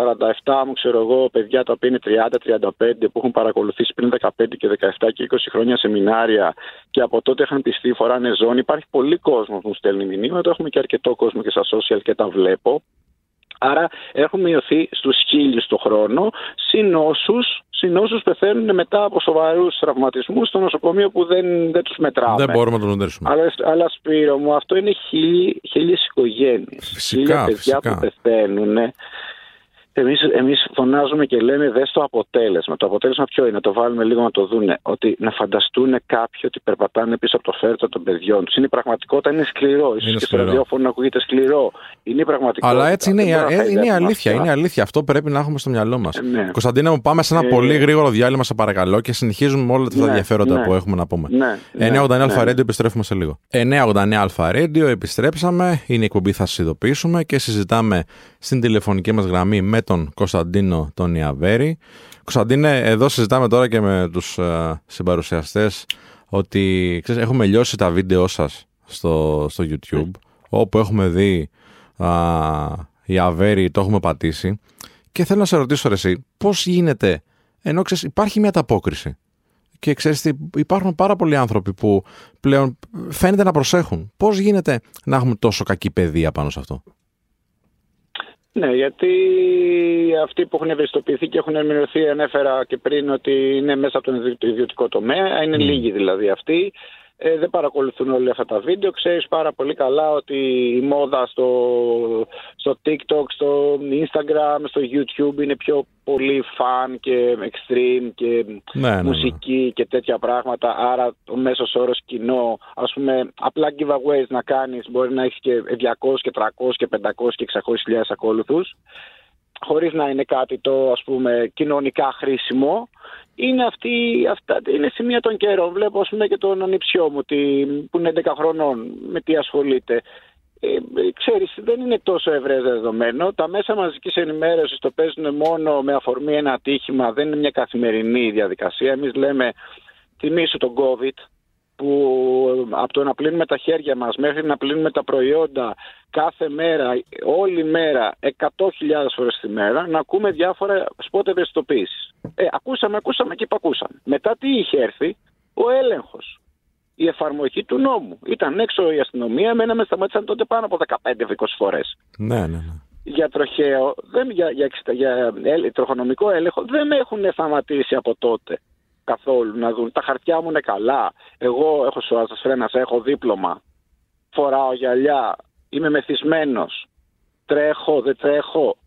47 μου ξέρω εγώ παιδιά τα οποία είναι 30-35 που έχουν παρακολουθήσει πριν 15 και 17 και 20 χρόνια σεμινάρια και από τότε είχαν πιστεί φοράνε ζώνη. Υπάρχει πολύ κόσμο που μου στέλνει μηνύματα, έχουμε και αρκετό κόσμο και στα social και τα βλέπω. Άρα έχουμε μειωθεί στους χίλιους το χρόνο, συν όσους, συν όσους πεθαίνουν μετά από σοβαρούς τραυματισμούς στο νοσοκομείο που δεν, δεν τους μετράμε. Δεν μπορούμε να το μετρήσουμε. Αλλά, αλλά Σπύρο μου, αυτό είναι χίλιοι, χίλιες οικογένειες. Φυσικά, Χίλια παιδιά φυσικά. που πεθαίνουν. Εμείς, εμείς φωνάζουμε και λέμε δες το αποτέλεσμα. Το αποτέλεσμα ποιο είναι, να το βάλουμε λίγο να το δούνε. Ότι να φανταστούν κάποιοι ότι περπατάνε πίσω από το φέρτο των παιδιών τους. Είναι η πραγματικότητα, είναι σκληρό. Ίσως Είναι και στο σκληρό. ραδιόφωνο ακούγεται σκληρό. Είναι η πραγματικότητα. Αλλά έτσι είναι, η- Δεν μπορώ να ε, είναι η χαϊδεύουμε αλήθεια. αυτά. Είναι η αλήθεια. Αυτό πρέπει να έχουμε στο μυαλό μας. Ε, ναι. Κωνσταντίνα μου, πάμε σε ένα Ε, πολύ γρήγορο διάλειμμα, σε παρακαλώ, και συνεχίζουμε με όλα αυτά τα Ναι, ενδιαφέροντα ναι. που έχουμε να πούμε. Ναι, ναι, 989 ναι. Αλφα Radio, επιστρέφουμε σε λίγο. 989 Αλφα Radio, επιστρέψαμε. Είναι η εκπομπή, θα σας ειδοποιήσουμε και συζητάμε στην τηλεφωνική μας γραμμή με τον Κωνσταντίνο τον Ιαβέρη. Κωνσταντίνε, εδώ συζητάμε τώρα και με τους συμπαρουσιαστές ότι ξέρεις, έχουμε λιώσει τα βίντεο σας στο, στο YouTube, όπου έχουμε δει α, η Αβέρη, το έχουμε πατήσει. Και θέλω να σε ρωτήσω ρε, εσύ, πώς γίνεται, ενώ ξέρεις, υπάρχει μια ανταπόκριση και ξέρεις τι, υπάρχουν πάρα πολλοί άνθρωποι που πλέον φαίνεται να προσέχουν. Πώς γίνεται να έχουμε τόσο κακή παιδεία πάνω σε αυτό; Ναι, γιατί αυτοί που έχουν ευαισθητοποιηθεί και έχουν ενημερωθεί, ανέφερα και πριν ότι είναι μέσα από τον ιδιωτικό τομέα, είναι λίγοι δηλαδή αυτοί. Ε, δεν παρακολουθούν όλα αυτά τα βίντεο. Ξέρεις πάρα πολύ καλά ότι η μόδα στο, στο TikTok, στο Instagram, στο YouTube είναι πιο πολύ φαν και extreme και Ναι, ναι, ναι. μουσική και τέτοια πράγματα. Άρα ο μέσος όρος κοινό, ας πούμε, απλά giveaways να κάνεις μπορεί να έχεις και 200 και 300 και 500 και 600 χιλιάδες ακόλουθους χωρίς να είναι κάτι το ας πούμε κοινωνικά χρήσιμο είναι αυτή, αυτά, είναι σημεία των καιρών. Βλέπω ας πούμε και τον ανιψιό μου τι, που είναι 11 χρονών με τι ασχολείται. Ε, ε, ξέρεις, δεν είναι τόσο ευρέως δεδομένο. Τα μέσα μαζικής ενημέρωσης το παίζουν μόνο με αφορμή ένα ατύχημα. Δεν είναι μια καθημερινή διαδικασία. Εμείς λέμε θυμίσου τον COVID που από το να πλύνουμε τα χέρια μας μέχρι να πλύνουμε τα προϊόντα κάθε μέρα, όλη μέρα, 100.000 φορές τη μέρα, να ακούμε διάφορα σπότ ευαισθητοποίησης. Ε, ακούσαμε, ακούσαμε και υπακούσαμε. Μετά τι είχε έρθει, ο έλεγχος. Η εφαρμογή του νόμου. Ήταν έξω η αστυνομία, μένα με σταμάτησαν τότε πάνω από 15-20 φορές. Ναι, ναι, ναι. Για τροχαίο, δεν, για, για, για, για τροχονομικό έλεγχο δεν με έχουν σταματήσει από τότε καθόλου να δουν. Τα χαρτιά μου είναι καλά. Εγώ έχω σωάζας φρένας, έχω δίπλωμα. Φοράω γυαλιά. Είμαι μεθυσμένος. Τρέχω, δεν τρέχω.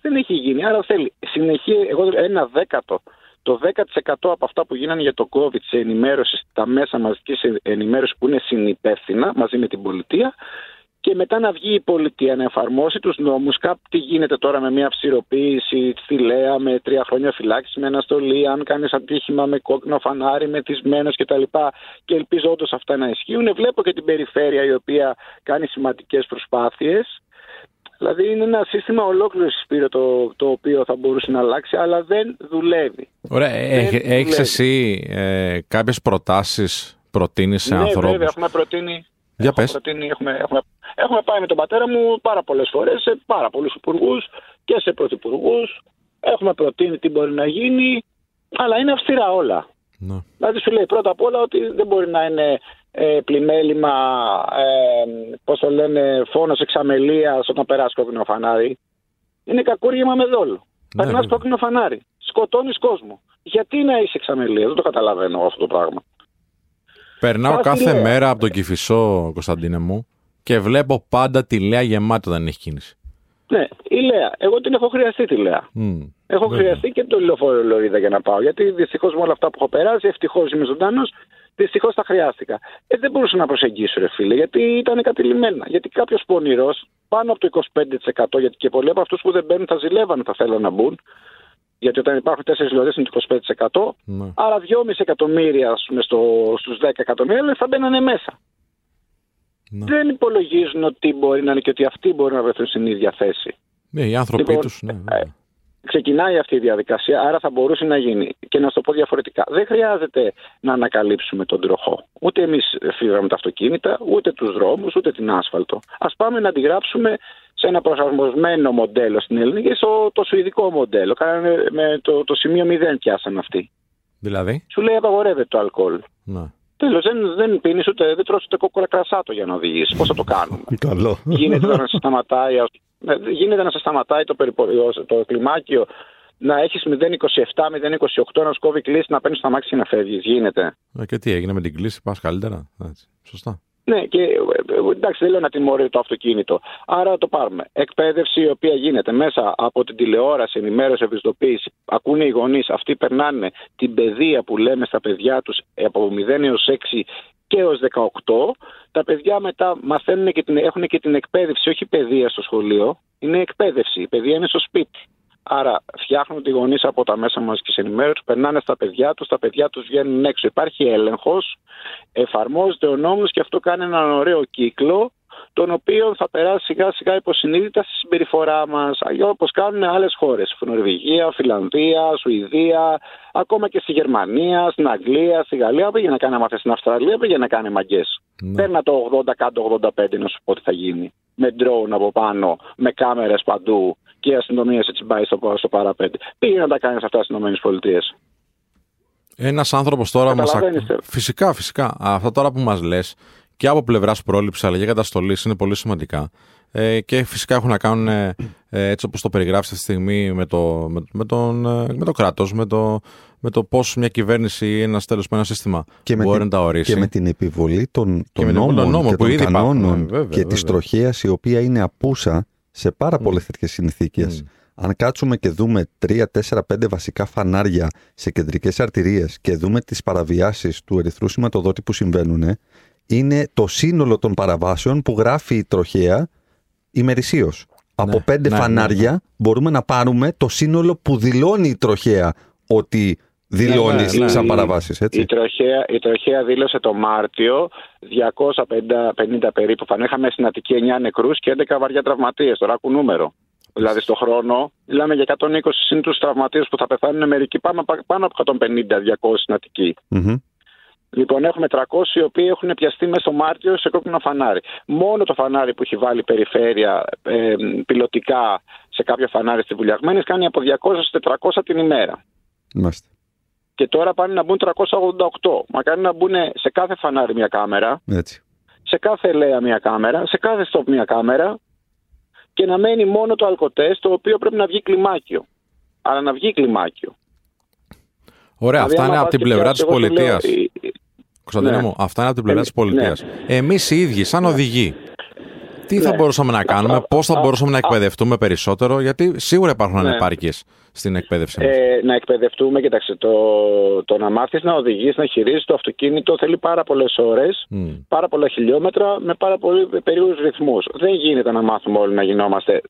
Δεν έχει γίνει. Άρα θέλει συνεχή, εγώ ένα δέκατο. Το 10% από αυτά που γίνανε για το COVID σε ενημέρωση, τα μέσα μαζικής ενημέρωσης που είναι συνυπεύθυνα μαζί με την πολιτεία, και μετά να βγει η πολιτεία να εφαρμόσει τους νόμους. Κάπου τι γίνεται τώρα με μια ψηροποίηση στη Λέα με τρία χρόνια φυλάξη, με αναστολή, αν κάνεις ατύχημα με κόκκινο φανάρι, με τισμένος κτλ. Και, και ελπίζω όντως αυτά να ισχύουν. Βλέπω και την περιφέρεια η οποία κάνει σημαντικές προσπάθειες. Δηλαδή είναι ένα σύστημα ολόκληρος Σπύρο το, το οποίο θα μπορούσε να αλλάξει, αλλά δεν δουλεύει. Ωραία. Έχεις εσύ ε, κάποιες προτάσεις προτείνεις σε ναι, ανθρώπους; Βέβαια, έχουμε προτείνει. Για έχουμε, προτείνει, έχουμε, έχουμε, έχουμε πάει με τον πατέρα μου πάρα πολλές φορές σε πάρα πολλούς υπουργούς και σε πρωθυπουργούς. Έχουμε προτείνει τι μπορεί να γίνει, αλλά είναι αυστηρά όλα. Ναι. Δηλαδή σου λέει πρώτα απ' όλα ότι δεν μπορεί να είναι ε, πλημέλημα, ε, πώς το λένε, φόνος εξαμελίας όταν περάσει κόκκινο φανάρι. Είναι κακούργημα με δόλο. Ναι, Περνάς κόκκινο φανάρι. Σκοτώνεις κόσμο. Γιατί να είσαι εξαμελίας, δεν το καταλαβαίνω αυτό το πράγμα. Περνάω κάθε μέρα από τον Κυφισό, Κωνσταντίνε μου, και βλέπω πάντα τη Λέα γεμάτη όταν έχει κίνηση. Ναι, η Λέα. Εγώ την έχω χρειαστεί τη Λέα. Mm, έχω βέβαια. χρειαστεί και το λεωφόρο Λωρίδα για να πάω. Γιατί δυστυχώς με όλα αυτά που έχω περάσει, ευτυχώς είμαι ζωντανός, Δυστυχώς τα χρειάστηκα. Ε, δεν μπορούσα να προσεγγίσω, ρε φίλε, γιατί ήταν κατηλημένα. Γιατί κάποιος πονηρό, πάνω από το 25%, γιατί και πολλοί από αυτούς που δεν μπαίνουν θα ζηλεύαν, θα θέλουν να μπουν. Γιατί όταν υπάρχουν τέσσερις λιωρέ είναι το 25%. Ναι. Άρα 2,5 εκατομμύρια στους 10 εκατομμύρια θα μπαίνανε μέσα. Ναι. Δεν υπολογίζουν ότι μπορεί να είναι και ότι αυτοί μπορεί να βρεθούν στην ίδια θέση. Ναι, οι άνθρωποι λοιπόν, τους. Ναι, ναι. Ε, ξεκινάει αυτή η διαδικασία, άρα θα μπορούσε να γίνει. Και να σου το πω διαφορετικά. Δεν χρειάζεται να ανακαλύψουμε τον τροχό. Ούτε εμείς φύγαμε τα αυτοκίνητα, ούτε τους δρόμους, ούτε την άσφαλτο. Α πάμε να αντιγράψουμε σε ένα προσαρμοσμένο μοντέλο στην ελληνική, στο το σουηδικό μοντέλο. Κάνανε με το, το σημείο 0 πιάσαν αυτοί. Δηλαδή; Σου λέει απαγορεύεται το αλκοόλ. Ναι. Τέλος, δεν, δεν πίνεις ούτε, δεν τρώσει ούτε κόκκορα κρασάτο για να οδηγήσει. Πώς θα το κάνουμε; Καλό. Γίνεται να σε σταματάει ναι, γίνεται να σε σταματάει το, το κλιμάκιο να έχεις 0,27, 0,28 να σκόβει κλίση να παίρνεις στα μάξι και να φεύγεις. Γίνεται. Ε, και τι έγινε με την κλίση, πας καλύτερα. Έτσι. Σωστά. Ναι, και ε, ε, εντάξει, δεν λέω να τιμωρεί το αυτοκίνητο. Άρα το πάρουμε. Εκπαίδευση η οποία γίνεται μέσα από την τηλεόραση, ενημέρωση, ευαισθητοποίηση. Ακούνε οι γονείς, αυτοί περνάνε την παιδεία που λέμε στα παιδιά τους από 0 έως 6 και έως 18. Τα παιδιά μετά μαθαίνουν και την, έχουν και την εκπαίδευση, όχι παιδεία στο σχολείο, είναι εκπαίδευση. Η παιδεία είναι στο σπίτι. Άρα φτιάχνουν τη γονείς από τα μέσα μαζική ενημέρωση, περνάνε στα παιδιά τους, τα παιδιά τους βγαίνουν έξω. Υπάρχει έλεγχος, εφαρμόζεται ο νόμος και αυτό κάνει έναν ωραίο κύκλο τον οποίο θα περάσει σιγά σιγά υποσυνείδητα στη συμπεριφορά μας, όπως κάνουν άλλες χώρες. Νορβηγία, Φιλανδία, Σουηδία, ακόμα και στη Γερμανία, στην Αγγλία, στη Γαλλία. Πήγε να κάνει μαθέ στην Αυστραλία, πήγε να κάνει μαγκές. Ναι. Παίρνα το 80 κάτω 85 να σου πω τι θα γίνει. Με ντρόουν από πάνω, με κάμερες παντού και η αστυνομία έτσι πάει στο, στο παραπέντε. Πήγε να τα κάνει αυτά στι ΗΠΑ. Ένας άνθρωπος τώρα μας. Φυσικά, φυσικά. Αυτά τώρα που μας λες και από πλευράς πρόληψης αλλά και καταστολής είναι πολύ σημαντικά. Ε, και φυσικά έχουν να κάνουν ε, έτσι όπως το περιγράφεις αυτή τη στιγμή με το, με, με τον, ε, με το κράτος, με το, με το πώς μια κυβέρνηση ή ένας τέλος με ένα σύστημα και μπορεί να τα ορίσει. Και με την επιβολή των, των νόμων νόμο και των κανόνων βέβαια, και της τροχέας η οποία είναι απούσα σε πάρα πολλές mm. τέτοιες συνθήκες. Αν κάτσουμε και δούμε 3, 4, 5 βασικά φανάρια σε κεντρικές αρτηρίες και δούμε τις παραβιάσεις του ερυθρού σηματοδότη που συμβαίνουν, είναι το σύνολο των παραβάσεων που γράφει η τροχέα ημερησίως. Από ναι, πέντε ναι, φανάρια ναι, μπορούμε να πάρουμε το σύνολο που δηλώνει η τροχέα ότι δηλώνεις ναι, ναι, σαν παραβάσεις, έτσι. Η τροχέα, η τροχέα δήλωσε το Μάρτιο 250 περίπου φανέ. Είχαμε στην Αττική 9 νεκρούς και 11 βαριά τραυματίες. Τώρα άκου νούμερο. Δηλαδή στο χρόνο μιλάμε για 120 συν τους τραυματίες που θα πεθάνουν μερικοί πάνω, πάνω από 150-200 στην Αττική. Mm-hmm. Λοιπόν, έχουμε 300 οι οποίοι έχουν πιαστεί μέσα στο Μάρτιο σε κόκκινο φανάρι. Μόνο το φανάρι που έχει βάλει η περιφέρεια ε, πιλωτικά σε κάποια φανάρι στη Βουλιαγμένης κάνει από 200 σε 400 την ημέρα. Μάστε. Και τώρα πάνε να μπουν 388. Μα κάνει να μπουν σε κάθε φανάρι μια κάμερα. Έτσι. Σε κάθε ελέα μια κάμερα. Σε κάθε στοπ μια κάμερα. Και να μένει μόνο το αλκοτέστ το οποίο πρέπει να βγει κλιμάκιο. Αλλά να βγει κλιμάκιο. Ωραία, δηλαδή, αυτά είναι από την πλευρά της πολιτείας. Κωνσταντίνο ναι. μου, αυτά είναι από την πλευρά της πολιτείας. Ναι. Εμείς οι ίδιοι, σαν οδηγοί, Τι θα Ναι. μπορούσαμε να κάνουμε, πώς θα Α, μπορούσαμε να α, εκπαιδευτούμε περισσότερο, γιατί σίγουρα υπάρχουν Ναι. ανεπάρκειες στην εκπαίδευση μας. Ε, να εκπαιδευτούμε, κοιτάξτε, το, το να μάθεις να οδηγείς, να χειρίζεις το αυτοκίνητο θέλει πάρα πολλές ώρες, πάρα πολλά χιλιόμετρα με πάρα πολύ περίεργους ρυθμούς. Δεν γίνεται να μάθουμε όλοι να γινόμαστε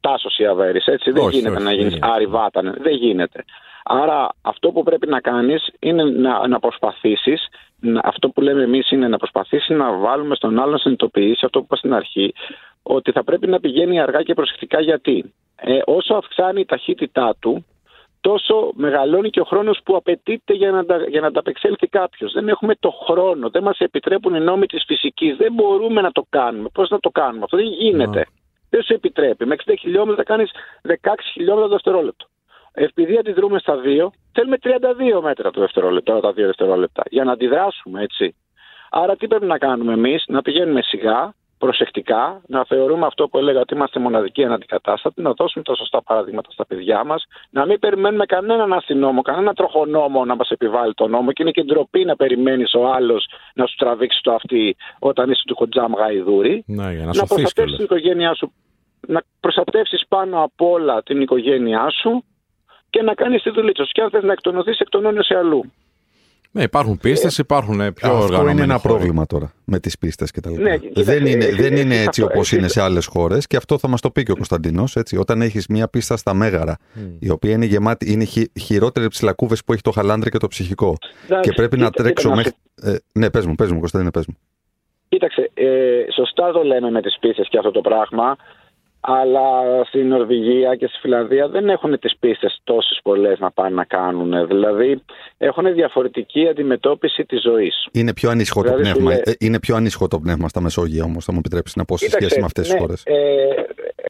τάσος ή αβέρι, έτσι. Δεν Όχι, γίνεται όχι, να δεν γίνει γίνεται. Άρη Βάτανε. Δεν γίνεται. Άρα αυτό που πρέπει να κάνεις είναι να, να προσπαθήσεις. Αυτό που λέμε εμείς είναι να προσπαθήσεις να βάλουμε στον άλλον να συνειδητοποιήσει αυτό που είπα στην αρχή, ότι θα πρέπει να πηγαίνει αργά και προσεκτικά γιατί. Ε, όσο αυξάνει η ταχύτητά του, τόσο μεγαλώνει και ο χρόνος που απαιτείται για να, τα, για να ανταπεξέλθει κάποιος. Δεν έχουμε το χρόνο, δεν μας επιτρέπουν οι νόμοι της φυσικής, δεν μπορούμε να το κάνουμε. Πώς να το κάνουμε, αυτό δεν γίνεται. Δεν σου επιτρέπει. Με 60 χιλιόμετρα κάνεις 16 χιλιόμετρα το δευτερόλεπτο. Επειδή αντιδρούμε στα δύο, θέλουμε 32 μέτρα το δευτερόλεπτο, τα δύο δευτερόλεπτα, για να αντιδράσουμε, έτσι. Άρα τι πρέπει να κάνουμε εμείς, να πηγαίνουμε σιγά, προσεκτικά, να θεωρούμε αυτό που έλεγα ότι είμαστε μοναδικοί αναντικατάστατοι, να δώσουμε τα σωστά παραδείγματα στα παιδιά μας, να μην περιμένουμε κανέναν αστυνόμο, κανένα τροχονόμο να μας επιβάλλει τον νόμο και είναι και ντροπή να περιμένεις ο άλλος να σου τραβήξει το αυτή όταν είσαι του χοντζάμ γαϊδούρι. Ναι, για να να σωθείς προστατεύσεις την οικογένειά σου, να προστατεύσεις πάνω απ' όλα την οικογένειά σου και να κάνει τη δουλειά σου. Και αν θες να εκτονωθείς, εκτονώνεσαι αλλού. Ναι, υπάρχουν πίστες, υπάρχουν ε, πιο Αυτό οργανωμένοι είναι ένα χώροι. πρόβλημα τώρα με τις πίστες κτλ. Ναι, κοίτα, δεν, ε, είναι, ε, δεν ε, είναι ε, έτσι αυτό, όπως ε, είναι ε, σε άλλες χώρες και αυτό θα μας το πει και ο Κωνσταντινό. Όταν έχεις μια πίστα στα Μέγαρα, η οποία είναι γεμάτη, είναι χει, χειρότερη από τις λακκούβες που έχει το χαλάντρι και το ψυχικό. Εντάξει, και πρέπει να κοίτα, τρέξω κοίτα, να μέχρι. Ε, ναι, πες μου, πες μου, Κωνσταντίνε, πες μου. Κοίταξε, ε, σωστά το λέμε με τις πίστες και αυτό το πράγμα, αλλά στην Νορβηγία και στη Φιλανδία δεν έχουν τις πίστες τόσες πολλές να πάνε να κάνουν. Δηλαδή έχουν διαφορετική αντιμετώπιση της ζωής. Είναι πιο ανήσυχο το Δηλαδή, σου πνεύμα. λέει- Ε, είναι πιο ανήσυχο το πνεύμα στα Μεσόγεια όμως, θα μου επιτρέψεις να πω σε Κοίταξε, σχέση με αυτές τις ναι, χώρες. Ε,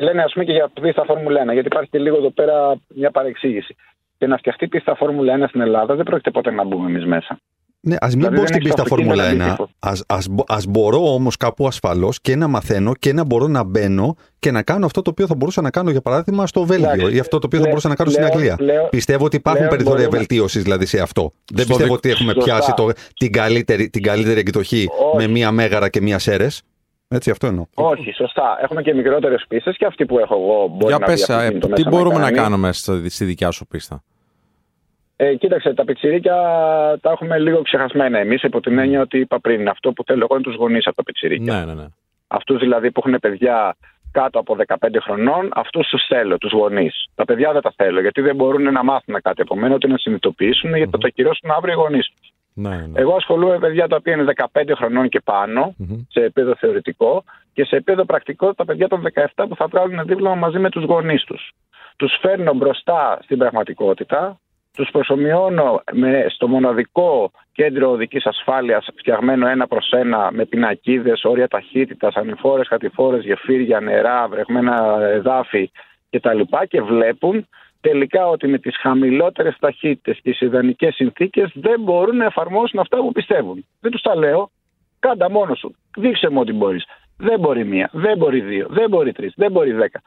λένε ας πούμε και για πίστα Φόρμουλα 1, γιατί υπάρχει και λίγο εδώ πέρα μια παρεξήγηση. Και να φτιαχτεί πίστα Φόρμουλα 1 στην Ελλάδα δεν πρόκειται ποτέ να μπούμε εμείς μέσα. Ναι, ας μην Δηλαδή μπω δεν στην έχεις πίστα αυτοκίνητο Φόρμουλα 1. αντίστοιχο. Ας, ας, μπο- ας μπορώ όμως κάπου ασφαλώς και να μαθαίνω και να μπορώ να μπαίνω και να κάνω αυτό το οποίο θα μπορούσα να κάνω για παράδειγμα στο Βέλγιο Εντάξει, ή αυτό το οποίο θα πλέ- μπορούσα να κάνω στην πλέον- Αγγλία. πλέον- πιστεύω ότι υπάρχουν πλέον περιθώρια μπορούμε- βελτίωσης δηλαδή σε αυτό. Δεν Στο πιστεύω δικ- ότι έχουμε Σωστά. πιάσει το, την, καλύτερη, την καλύτερη εκδοχή Όχι. με μία μέγαρα και μία σέρες. Έτσι, αυτό εννοώ. Όχι, σωστά. Έχουμε και μικρότερες πίστες και αυτή που έχω εγώ μπορεί Για να πες, βγει ε, αυτοκίνητο τι μέσα μπορούμε να κάνει. κάνουμε στη, στη δικιά σου πίστα; Ε, κοίταξε, τα πιτσιρίκια τα έχουμε λίγο ξεχασμένα εμείς υπό την έννοια ότι είπα πριν. Αυτό που θέλω εγώ είναι τους γονείς από τα πιτσιρίκια. Ναι, ναι, ναι. Αυτούς δηλαδή που έχουν παιδιά κάτω από 15 χρονών, αυτούς τους θέλω, τους γονείς. Τα παιδιά δεν τα θέλω γιατί δεν μπορούν να μάθουν κάτι από μένα, ούτε να συνειδητοποιήσουν γιατί θα το ακυρώσουν αύριο οι γονείς τους. ναι, ναι. Εγώ ασχολούμαι με παιδιά τα οποία είναι 15 χρονών και πάνω, Μμμ. σε επίπεδο θεωρητικό, και σε επίπεδο πρακτικό τα παιδιά των 17 που θα βγάλουν δίπλωμα μαζί με τους γονείς τους. Τους φέρνω μπροστά στην πραγματικότητα, τους προσωμιώνω με, στο μοναδικό κέντρο οδικής ασφάλειας φτιαγμένο ένα προς ένα με πινακίδες, όρια ταχύτητας, ανηφόρες, κατηφόρες, γεφύρια, νερά, βρεγμένα εδάφη κτλ. Και βλέπουν τελικά ότι με τις χαμηλότερες ταχύτητες και τις ιδανικές συνθήκες δεν μπορούν να εφαρμόσουν αυτά που πιστεύουν. Δεν τους τα λέω. Κάντα μόνος σου. Δείξε μου ότι μπορείς. Δεν μπορεί μία, δεν μπορεί δύο, δεν μπορεί τρεις, δεν μπορεί δέκα.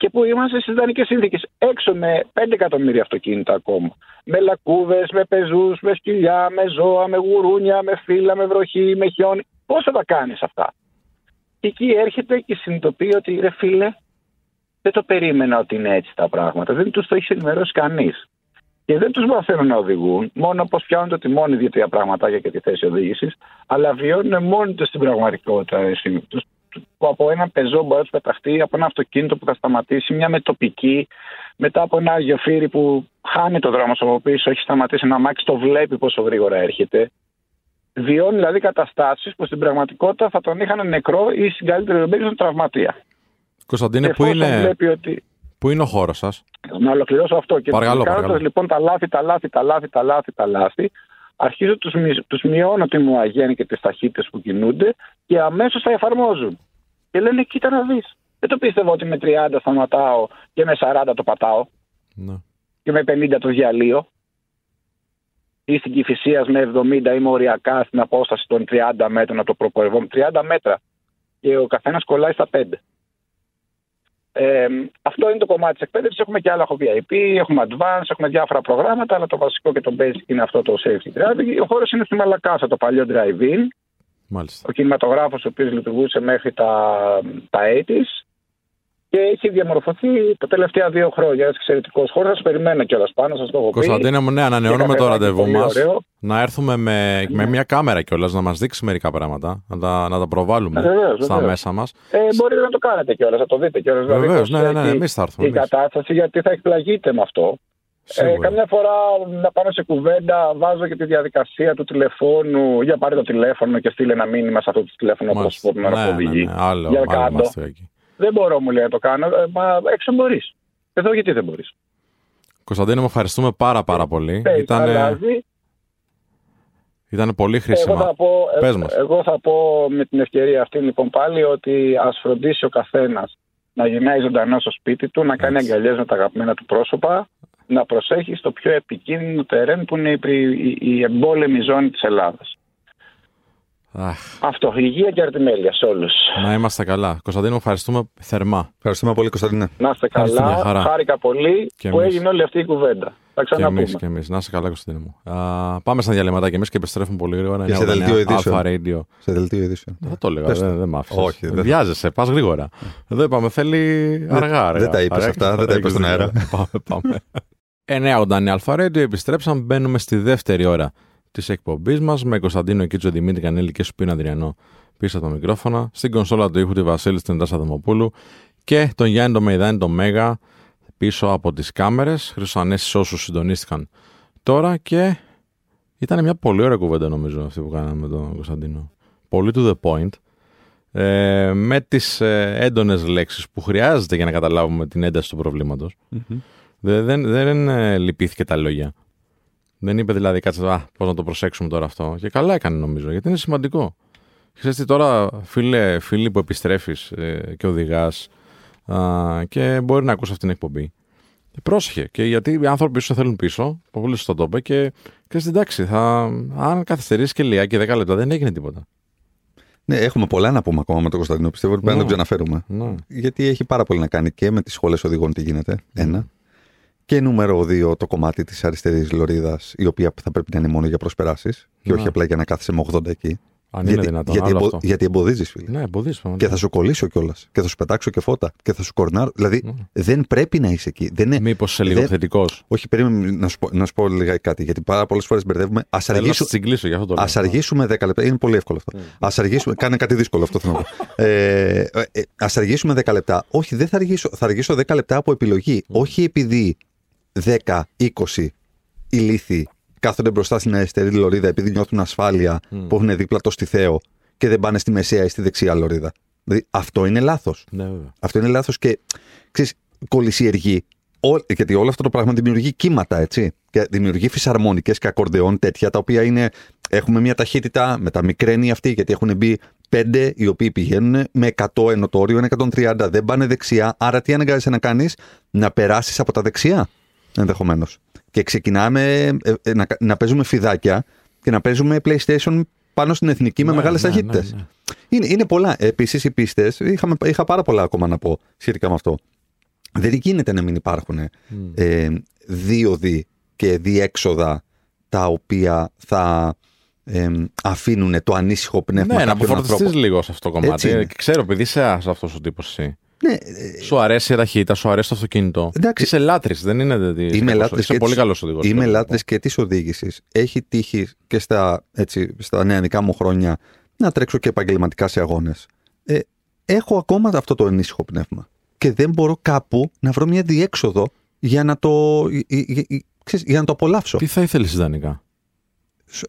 Και που είμαστε στις ιδανικές συνθήκες. Έξω με 5 εκατομμύρια αυτοκίνητα ακόμα. Με λακκούβε, με πεζούς, με σκυλιά, με ζώα, με γουρούνια, με φύλλα, με βροχή, με χιόνι. Πώς θα τα κάνεις αυτά; Και εκεί έρχεται και συνειδητοποιεί ότι ρε φίλε, δεν το περίμενα ότι είναι έτσι τα πράγματα. Δεν τους το έχεις ενημερώσει κανείς. Και δεν τους μαθαίνουν να οδηγούν, μόνο πώ πιάνουν το τιμόνι δύο-τρία πραγματάκια και τη θέση οδήγησης, αλλά βιώνουν μόνοι τους την πραγματικότητα. εσύ. Τους- που από ένα πεζό μπορεί να του πεταχτεί, από ένα αυτοκίνητο που θα σταματήσει, μια μετοπική, μετά από ένα γεφύρι που χάνει το δρόμο από πίσω, έχει σταματήσει ένα αμάξι, το βλέπει πόσο γρήγορα έρχεται. Βιώνει δηλαδή καταστάσεις που στην πραγματικότητα θα τον είχαν νεκρό ή στην καλύτερη περίπτωση τραυματία. Κωνσταντίνε, Και πού εφόσον είναι, βλέπει ότι πού είναι ο χώρος σας; να ολοκληρώσω αυτό. Και Παρακαλώ, κάνοντας παρακαλώ. λοιπόν τα λάθη, τα λάθη, τα λάθη, τα λάθη, τα λάθη, αρχίζω τους, μι- τους μειώνω τη μουαγέννη και τις ταχύτητες που κινούνται και αμέσως τα εφαρμόζουν. Και λένε κοίτα να δεις. Δεν το πίστευα ότι με 30 σταματάω και με 40 το πατάω Ναι. και με 50 το διαλύω. Ή στην Κηφισίας με 70 είμαι οριακά στην απόσταση των 30 μέτρων από το προπορευόμενο. 30 μέτρα. Και ο καθένας κολλάει στα 5. Ε, αυτό είναι το κομμάτι της εκπαίδευσης. Έχουμε και άλλα έχω VIP, έχουμε advance, έχουμε διάφορα προγράμματα, αλλά το βασικό και το basic είναι αυτό το safety driving. Ο χώρος είναι στη Μαλακάσα, το παλιό drive-in. Μάλιστα. Ο κινηματογράφος ο οποίος λειτουργούσε μέχρι τα, τα 80's και έχει διαμορφωθεί τα τελευταία δύο χρόνια. Ένας εξαιρετικός χώρος. Σας περιμένω κιόλας πάνω, σας το έχω πει. Κωνσταντίνε μου, ναι, ανανεώνουμε Και το καφεδάκι ραντεβού πολύ μας. ωραίο. Να έρθουμε με, με μια κάμερα κιόλας να μας δείξει μερικά πράγματα. Να τα, να τα προβάλλουμε Βεβαίως, στα βεβαίως. μέσα μας. Ε, μπορείτε να το κάνετε κιόλας, θα το δείτε κιόλας. Βεβαίως, ναι, ναι, ναι, εμείς θα έρθουμε, Η εμείς. κατάσταση, γιατί θα εκπλαγείτε με αυτό. Ε, Σίγουρα. καμιά φορά να πάνω σε κουβέντα βάζω και τη διαδικασία του τηλεφώνου. Για πάρε το τηλέφωνο και στείλε ένα μήνυμα σε αυτό το τηλέφωνο όπως Μάλιστα. που με οδηγεί. ναι, άλλο, Για άλλο κάτω. Είμαστε εκεί. Δεν μπορώ, μου λέει, να το κάνω. Ε, μα έξω μπορείς. Εδώ γιατί δεν μπορείς. Κωνσταντίνε, μου ευχαριστούμε πάρα πάρα πολύ. Ε, Ήταν, αλλάζει. ήταν πολύ Εγώ χρήσιμα. θα, πω, ε, Πες μας. εγώ θα πω με την ευκαιρία αυτή λοιπόν πάλι ότι ας φροντίσει ο καθένας να γυρνάει ζωντανό στο σπίτι του, να κάνει Έτσι. αγκαλιές με τα αγαπημένα του πρόσωπα, να προσέχει στο πιο επικίνδυνο τερέν που είναι η, η, η εμπόλεμη ζώνη της Ελλάδας. Αχ, Αυτό, υγεία και αρτιμέλεια σε όλους. να είμαστε καλά. Κωνσταντίνε, μου ευχαριστούμε θερμά. Ευχαριστούμε πολύ, Κωνσταντίνε. Να είστε Ευχαριστούμε, καλά, χαρά. χάρηκα πολύ Και που εμείς. έγινε όλη αυτή η κουβέντα. Θα Και εμείς ξαναπούμε. και εμείς. Να είσαι καλά, Κωνσταντίνε μου. Α, πάμε στα διαλυματάκια εμείς και επιστρέφουμε πολύ γρήγορα. Και σε 989 δελτίο ειδήσεων. Alpha Radio. Σε δελτίο ειδήσεων. Δεν θα το έλεγα, Πες το. δεν, δεν μ' άφησες. Όχι, δεν θα- Βιάζεσαι, πας γρήγορα. Εδώ είπαμε, θέλει αργά. αργά. δεν τα είπες Αργά αυτά, και δεν τα είπες στον γρήγορα. αέρα. πάμε, πάμε. 989 Alpha Radio, επιστρέψαμε. Μπαίνουμε στη δεύτερη ώρα της εκπομπής μας με Κωνσταντίνο Κίτσο, Δημήτρη Κανέλη και Σπίνα Αδριανό πίσω από τα μικρόφωνα. Στην κονσόλα του ήχου τη Βασίλη Τεντάσα Δεμοπούλου και τον Γιάννη το Μεϊδάνη το Μέγα πίσω από τις κάμερες. Χρήσο Ανέσης όσους συντονίστηκαν τώρα και ήταν μια πολύ ωραία κουβέντα νομίζω αυτή που κάναμε με τον Κωνσταντίνο. Πολύ to the point. Ε, με τις ε, έντονες λέξεις που χρειάζεται για να καταλάβουμε την ένταση του προβλήματος. Δεν, δεν, δεν ε, λυπήθηκε τα λόγια. Δεν είπε δηλαδή κάτσε α, πώς να το προσέξουμε τώρα αυτό. Και καλά έκανε νομίζω γιατί είναι σημαντικό. Ξέρεις τι τώρα φίλε, φίλοι που επιστρέφεις ε, και οδηγάς α, και μπορεί να ακούσει αυτή την εκπομπή. Ε, Πρόσεχε. Και γιατί οι άνθρωποι πίσω θέλουν πίσω, πολύ σωστά το είπε, και ξέρεις τι, εντάξει, θα, αν καθυστερήσεις και λίγα και 10 λεπτά δεν έγινε τίποτα. Ναι, έχουμε πολλά να πούμε ακόμα με τον Κωνσταντίνο. Πιστεύω ότι πρέπει να Ναι. τον ξαναφέρουμε. Ναι. Γιατί έχει πάρα πολύ να κάνει και με τις σχολέ οδηγών τι γίνεται. Ένα. Και νούμερο δύο, το κομμάτι της αριστερής λωρίδας, η οποία θα πρέπει να είναι μόνο για προσπεράσεις και Ναι. όχι απλά για να κάθεσαι με 80 εκεί. Αν είναι δυνατόν. γιατί, άλλο εμπο- αυτό. γιατί εμποδίζεις, φίλε. Ναι, εμποδίζεις. Και θα σου κολλήσω κιόλας. Και θα σου πετάξω και φώτα. Και θα σου κορνάρω. Δηλαδή Ναι. δεν πρέπει να είσαι εκεί. Δεν είναι... Μήπως είσαι λίγο δεν- θετικός. Όχι, περίμενε να σου, πω, να σου πω λίγα κάτι. Γιατί πάρα πολλές φορές μπερδεύουμε. Α Θέλω να αργήσουμε. σε τσιγκλίσω για αυτό το λόγο. Α αργήσουμε 10 λεπτά. Είναι πολύ εύκολο αυτό. Α αργήσουμε. Κάνε κάτι δύσκολο αυτό θέλω να πω. Ε, ε, Α αργήσουμε 10 λεπτά. Όχι, δεν θα αργήσω. Θα αργήσω 10 λεπτά από επιλογή. Όχι επειδή 10, 20 ηλίθιοι κάθονται μπροστά στην αριστερή λωρίδα επειδή νιώθουν ασφάλεια που έχουν δίπλα το στιθέο και δεν πάνε στη μεσαία ή στη δεξιά λωρίδα. Δηλαδή αυτό είναι λάθος. Ναι, βέβαια. Αυτό είναι λάθος και ξέρεις, κολυσιεργεί. Ό, γιατί όλο αυτό το πράγμα δημιουργεί κύματα, έτσι. Και δημιουργεί φυσαρμόνικε και ακορντεόν τέτοια, τα οποία είναι. Έχουμε μια ταχύτητα με τα μικρένη αυτή, γιατί έχουν μπει πέντε οι οποίοι πηγαίνουν με 100 ενώ το όριο είναι 130. Δεν πάνε δεξιά. Άρα τι αναγκάζεσαι να κάνεις, να περάσεις από τα δεξιά, ενδεχομένως. Και ξεκινάμε ε, ε, να, να παίζουμε φιδάκια και να παίζουμε PlayStation πάνω στην εθνική με Ναι, μεγάλες ναι, ναι, ταχύτητες. ναι. Είναι, είναι πολλά. Επίσης, οι πίστες, είχα πάρα πολλά ακόμα να πω σχετικά με αυτό. Δεν γίνεται να μην υπάρχουν ε, δίωδοι και διέξοδα τα οποία θα ε, αφήνουν το ανήσυχο πνεύμα Ναι, να κάποιων αποφορτιστείς ανθρώπων. λίγο σε αυτό το κομμάτι. Έτσι είναι. Ε, Ξέρω, επειδή είσαι αυτός ο τύπος εσύ. Ναι, ε, Σου αρέσει η ταχύτητα, σου αρέσει το αυτοκίνητο. Εντάξει. Είσαι λάτρης, δεν είναι. ότι είσαι Είμαι κακός. λάτρης Είσαι και πολύ της- καλός οδηγός. Είμαι λάτρης και της οδήγησης. Έχει τύχει και στα, έτσι, στα νεανικά μου χρόνια να τρέξω και επαγγελματικά σε αγώνες. Ε, έχω ακόμα αυτό το ενίσχυο πνεύμα. Και δεν μπορώ κάπου να βρω μια διέξοδο για να το, για, για- ξέρεις, για να το απολαύσω. Τι θα ήθελες ιδανικά;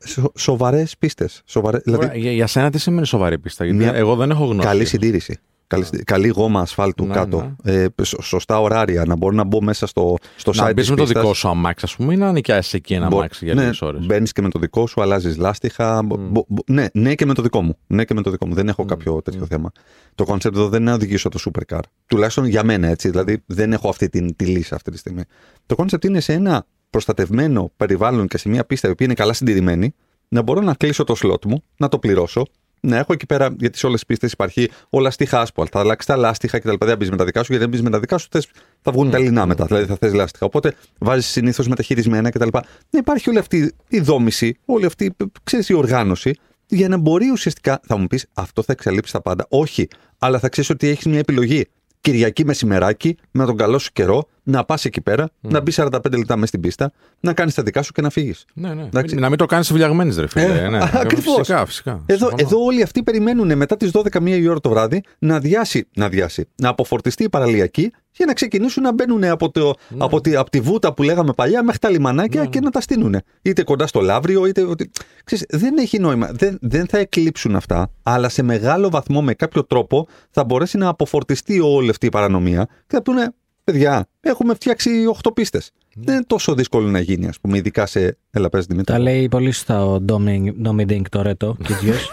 Σο, Σοβαρές πίστες. Σοβαρέ, δηλαδή, Ωραία, για, για σένα τι σημαίνει σοβαρή πίστα, γιατί Μια- εγώ δεν έχω γνώση. καλή συντήρηση. Καλή, συντήρηση. καλή γόμα ασφάλτου Ναι, κάτω. Ε, σω- σωστά ωράρια. Να μπορώ να μπω μέσα στο, στο Να site μπεις της με το πίστας. δικό σου αμάξι, ας πούμε, ή να νοικιάσεις εκεί ένα Μπο- αμάξι για ναι, λίγε ώρες. Μπαίνεις και με το δικό σου, αλλάζεις λάστιχα. Μπο- μπο- μπο- ναι, ναι, και με το δικό μου. Ναι, και με το δικό μου. Δεν έχω κάποιο τέτοιο θέμα. Το κόνσεπτ εδώ δεν είναι να οδηγήσω το supercar. Τουλάχιστον για μένα έτσι. Δηλαδή δεν έχω αυτή την, τη λύση αυτή τη στιγμή. Το κόνσεπτ είναι σε ένα προστατευμένο περιβάλλον και σε μια πίστα η οποία είναι καλά συντηρημένη, να μπορώ να κλείσω το slot μου, να το πληρώσω. Να έχω εκεί πέρα, γιατί σε όλες τις πίστες υπάρχει όλα στιχά asphalt. Θα αλλάξεις τα λάστιχα κτλ. Δεν μπεις με τα δικά σου, γιατί δεν μπεις με τα δικά σου, θες, θα βγουν τα λινά μετά. Δηλαδή θα θες λάστιχα. Οπότε βάζεις συνήθως μεταχειρισμένα κτλ. Να υπάρχει όλη αυτή η δόμηση, όλη αυτή ξέρεις, η οργάνωση για να μπορεί ουσιαστικά. Θα μου πεις, αυτό θα εξαλείψει τα πάντα. Όχι, αλλά θα ξέρεις ότι έχεις μια επιλογή. Κυριακή μεσημεράκι, με τον καλό σου καιρό, να πας εκεί πέρα, να μπει 45 λεπτά μέσα στην πίστα, να κάνεις τα δικά σου και να φύγεις. Ναι, ναι. Εντάξει. Να μην το κάνεις βουλιαγμένη, ρε φίλε. Ε, ναι. ακριβώς. Φυσικά, φυσικά. Εδώ, Συμφωνώ. εδώ όλοι αυτοί περιμένουν μετά τις 12 μία η ώρα το βράδυ να διάσει, να διάσει, να αποφορτιστεί η παραλιακή για να ξεκινήσουν να μπαίνουν από, το, Ναι. από, τη, από τη βούτα που λέγαμε παλιά μέχρι τα λιμανάκια και να τα στείλουν. Είτε κοντά στο Λαύριο, είτε. Ότι... Ξέρεις, δεν έχει νόημα. Δεν, δεν θα εκλείψουν αυτά, αλλά σε μεγάλο βαθμό με κάποιο τρόπο θα μπορέσει να αποφορτιστεί όλη αυτή η παρανομία και θα πούνε. Παιδιά, έχουμε φτιάξει 8 πίστες. Ναι. Δεν είναι τόσο δύσκολο να γίνει, ας πούμε, ειδικά σε. Έλα, πες, Δημήτρη. Τα λέει πολύ σωστά ο Ντόμιντινγκ το ρέτο, Κιτζιός.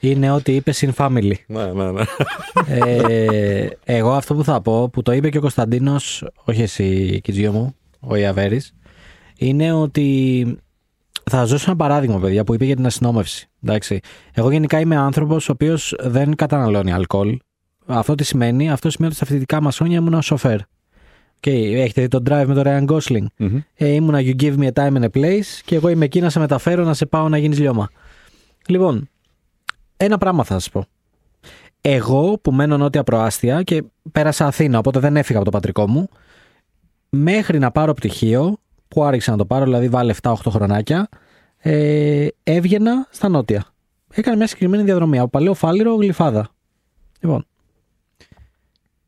Είναι ό,τι είπε in family. Ναι, ναι, ναι. ε, εγώ αυτό που θα πω, που το είπε και ο Κωνσταντίνος, όχι εσύ Κιτζιό μου, ο Ιαβέρης, είναι ότι θα σας δώσω ένα παράδειγμα, παιδιά, που είπε για την αστυνόμευση. Εντάξει. Εγώ γενικά είμαι άνθρωπος ο οποίος δεν καταναλώνει αλκοόλ. Αυτό τι σημαίνει, αυτό σημαίνει ότι στα φοιτητικά μας χρόνια ήμουν σοφέρ. Και έχετε δει το drive με τον Ryan Gosling. Μμμ. Ε, ήμουνα you give me a time and a place και εγώ είμαι εκεί να σε μεταφέρω να σε πάω να γίνεις λιώμα. Λοιπόν, ένα πράγμα θα σας πω. Εγώ που μένω νότια προάστια και πέρασα Αθήνα, οπότε δεν έφυγα από το πατρικό μου, μέχρι να πάρω πτυχίο, που άρχισα να το πάρω, δηλαδή βάλε 7-8 χρονάκια, ε, έβγαινα στα νότια. Έκανα μια συγκεκριμένη διαδρομή από Παλαιό Φάληρο, Γλυφάδα. Λοιπόν,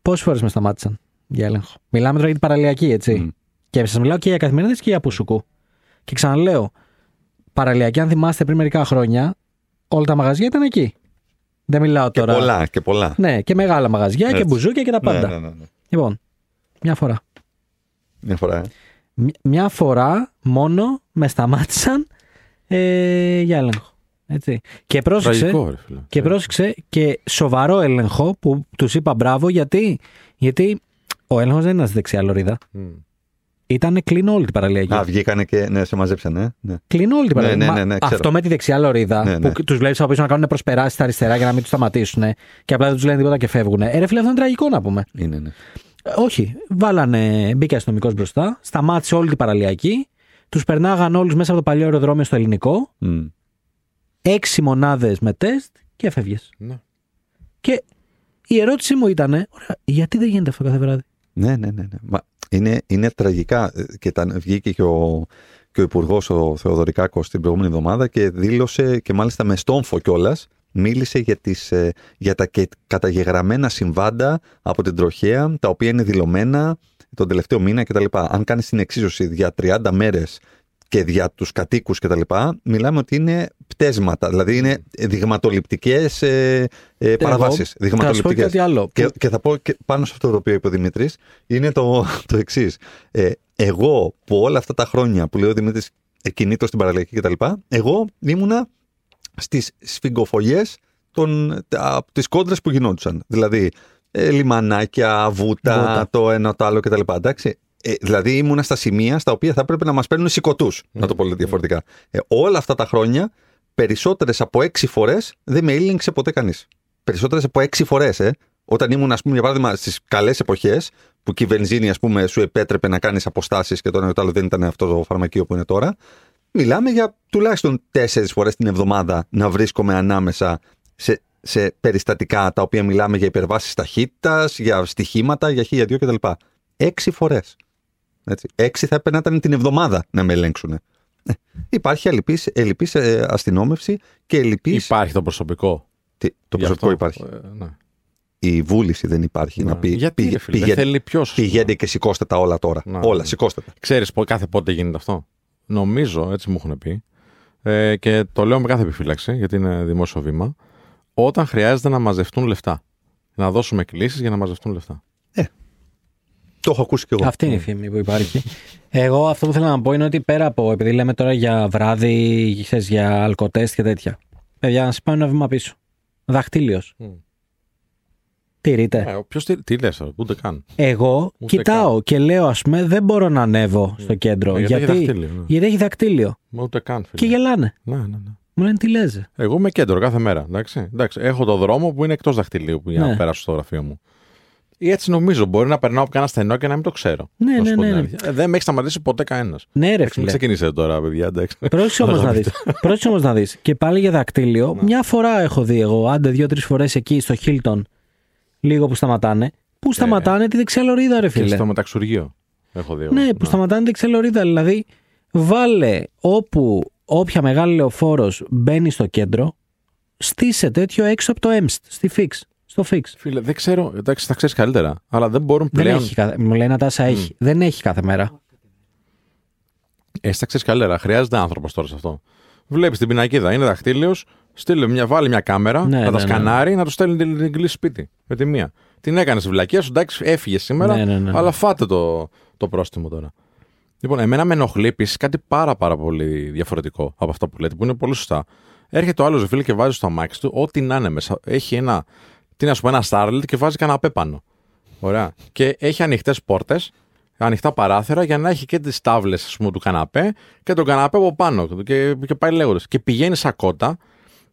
πόσες φορές με σταμάτησαν για έλεγχο. Μιλάμε τώρα για την παραλιακή, έτσι. Μμ. Και σας μιλάω και για καθημερινές και για πουσουκού. Και ξαναλέω, παραλιακή, αν θυμάστε πριν μερικά χρόνια, όλα τα μαγαζιά ήταν εκεί. Δεν μιλάω Και τώρα. πολλά, και πολλά. Ναι, και μεγάλα μαγαζιά και Έτσι. μπουζούκια και τα πάντα. Ναι, ναι, ναι, ναι. Λοιπόν, μια φορά. Μια φορά. ε. Μ- Μια φορά μόνο με σταμάτησαν ε, για έλεγχο. Έτσι. Και πρόσεξε, Τραγικό, ρε φίλε. και πρόσεξε και σοβαρό έλεγχο που τους είπα μπράβο γιατί, γιατί ο έλεγχος δεν ήταν στη δεξιά λωρίδα. Μμ. Ήταν κλείνω όλη την παραλιακή. Α, βγήκανε και ναι, σε μαζέψανε. ε. Ναι. Κλείνω όλη την Ναι, παραλιακή. ναι, ναι, Μα ναι, ξέρω. αυτό με τη δεξιά λωρίδα Ναι, ναι. που τους βλέπεις από πίσω να κάνουν προσπεράσεις στα αριστερά για να μην τους σταματήσουν και απλά δεν τους λένε τίποτα και φεύγουν. Ε, ρε φίλε, αυτό είναι τραγικό να πούμε. Είναι, ναι. Ε, Όχι. Βάλανε, μπήκε αστυνομικός μπροστά, σταμάτησε όλη την παραλιακή, τους περνάγαν όλους μέσα από το παλιό αεροδρόμιο στο ελληνικό, Μμ. Έξι μονάδες με τεστ και έφευγε. Ναι. Και η ερώτησή μου ήταν, ωραία, γιατί δεν γίνεται αυτό κάθε βράδυ; Ναι, ναι, ναι. ναι. Μα είναι, είναι τραγικά. Ε, Και τα, βγήκε και ο, και ο Υπουργός, ο Θεοδωρικάκος, την προηγούμενη εβδομάδα και δήλωσε και μάλιστα με στόμφο κιόλας. Μίλησε για, τις, ε, για τα και- καταγεγραμμένα συμβάντα από την τροχέα, τα οποία είναι δηλωμένα τον τελευταίο μήνα κτλ. Αν κάνεις την εξίσωση για 30 μέρες και για τους κατοίκους κτλ. Μιλάμε ότι είναι πτέσματα, δηλαδή είναι δειγματοληπτικές ε, ε, παραβάσεις. Θα σου πω και δειγματοληπτικές. κάτι άλλο. Και, που- και θα πω και πάνω σε αυτό το οποίο είπε ο Δημήτρης, είναι το, το εξής. Ε, εγώ που όλα αυτά τα χρόνια που λέει ο Δημήτρης εκκινήτω στην παραλιακή κτλ., εγώ ήμουνα στις σφιγγοφολιέ τις κόντρες που γινόντουσαν. Δηλαδή, ε, λιμανάκια, βούτα, Βούτα. το ένα το άλλο κτλ. Εντάξει. Ε, δηλαδή, ήμουνα στα σημεία στα οποία θα έπρεπε να μα παίρνουν σηκωτού, να το πω λίγο διαφορετικά. Ε, όλα αυτά τα χρόνια, περισσότερε από έξι φορέ δεν με ήλεγξε ποτέ κανεί. Περισσότερε από έξι φορέ, ε. Όταν ήμουν, α πούμε, για παράδειγμα, στι καλέ εποχέ, που και η βενζίνη, α πούμε, σου επέτρεπε να κάνει αποστάσει και το ένα και το άλλο δεν ήταν αυτό το φαρμακείο που είναι τώρα. Μιλάμε για τουλάχιστον τέσσερι φορέ την εβδομάδα να βρίσκομαι ανάμεσα σε, σε περιστατικά τα οποία μιλάμε για υπερβάσει ταχύτητα, για στοιχήματα, για χίλια δυο κτλ. Έξι φορέ. Έξι θα έπαιρνα ήταν την εβδομάδα να με ελέγξουν. Ε, υπάρχει ελλειπής, ελλειπής ε, αστυνόμευση και ελλειπής... Υπάρχει το προσωπικό. Τι, το Γι' προσωπικό αυτό, υπάρχει. ε, ναι. Η βούληση δεν υπάρχει να Ναι. πει Γιατί, πήγε- ρε φίλε, δεν πηγαίνετε- θέλει ποιος; πηγαίνετε και σηκώστε τα όλα τώρα. Ναι, όλα, ναι. σηκώστε τα. Ξέρεις πο- κάθε πότε γίνεται αυτό; Νομίζω, έτσι μου έχουν πει, ε, και το λέω με κάθε επιφύλαξη, γιατί είναι δημόσιο βήμα, όταν χρειάζεται να μαζευτούν λεφτά. Να δώσουμε κλήσεις για να μαζευτούν λεφτά. Το έχω ακούσει κι εγώ. Αυτή είναι η φήμη που υπάρχει. Εγώ αυτό που θέλω να πω είναι ότι πέρα από, επειδή λέμε τώρα για βράδυ, ξέρεις, για αλκοτέστ και τέτοια. Παιδιά, να σα πάω ένα βήμα πίσω. Δαχτύλιος. Μμ. Τηρείτε. Ε, ποιος τι, τι λες, ούτε καν. Εγώ Ούτε κοιτάω και λέω, ας πούμε, δεν μπορώ να ανέβω στο κέντρο. Ε, γιατί έχει γιατί, δαχτύλιο, ναι. γιατί έχει δακτύλιο. Μα Ούτε καν, φίλε. Και γελάνε. Ναι, ναι, ναι. Μου λένε τι λέζε. Εγώ είμαι κέντρο κάθε μέρα. Εντάξει. εντάξει. Έχω το δρόμο που είναι εκτός δαχτυλίου που για Ναι. να πέρασω στο γραφείο μου. Ή έτσι νομίζω. Μπορεί να περνάω από κανένα στενό και να μην το ξέρω. Ναι, Να σου ναι, πω ναι, την ναι. αλήθεια. Ε, Δεν με έχει σταματήσει ποτέ κανένας. Ναι, ρε Μην φίλε. ξεκινήσετε τώρα, παιδιά. Εντάξει. Πρόσεξε όμως να δεις. Πρόσεξε όμως να δεις. Και πάλι για δακτύλιο, μια φορά έχω δει εγώ, άντε δύο-τρεις φορές εκεί στο Χίλτον, λίγο που σταματάνε. Πού σταματάνε τη δεξιά λωρίδα, ρε Και φίλε. στο μεταξουργείο. Έχω δει. εγώ. Ναι, που σταματάνε τη δεξιά λωρίδα. Δηλαδή, βάλε όπου όποια μεγάλη λεωφόρος μπαίνει στο κέντρο, στήσε τέτοιο έξω από το ΕΜΣΤ, στη Fix. Στο Fix. Φίλε, δεν ξέρω. Εντάξει, θα ξέρεις καλύτερα. Αλλά δεν μπορούν Δεν πλέον. έχει κάθε, μου λέει να τάσα έχει. Δεν έχει κάθε μέρα. Εσύ θα ξέρεις καλύτερα. Χρειάζεται άνθρωπος τώρα σε αυτό. Βλέπεις την πινακίδα, είναι δαχτύλιος, στείλε μια, βάλει μια κάμερα, Ναι, να ναι, τα ναι. σκανάρει, να τους στέλνει την, την κλίση σπίτι. Με τη μία. Την έκανε στη βλακία σου, εντάξει, έφυγε σήμερα, Ναι, ναι, ναι. αλλά φάτε το, το πρόστιμο τώρα. Λοιπόν, εμένα με ενοχλεί επίσης κάτι πάρα, πάρα πολύ διαφορετικό από αυτό που λέτε, που είναι πολύ σωστά. Έρχεται ο άλλος φίλος και βάζει στο αμάξι του ό,τι να είναι μέσα. Έχει ένα, τι να σου πω, ένα Starlet και βάζει κανένα πάνω. Ωραία. Και έχει ανοιχτές πόρτες, ανοιχτά παράθυρα για να έχει και τις τάβλες του καναπέ και τον καναπέ από πάνω. Και, και πάει λέγοντας. Και πηγαίνει σαν κότα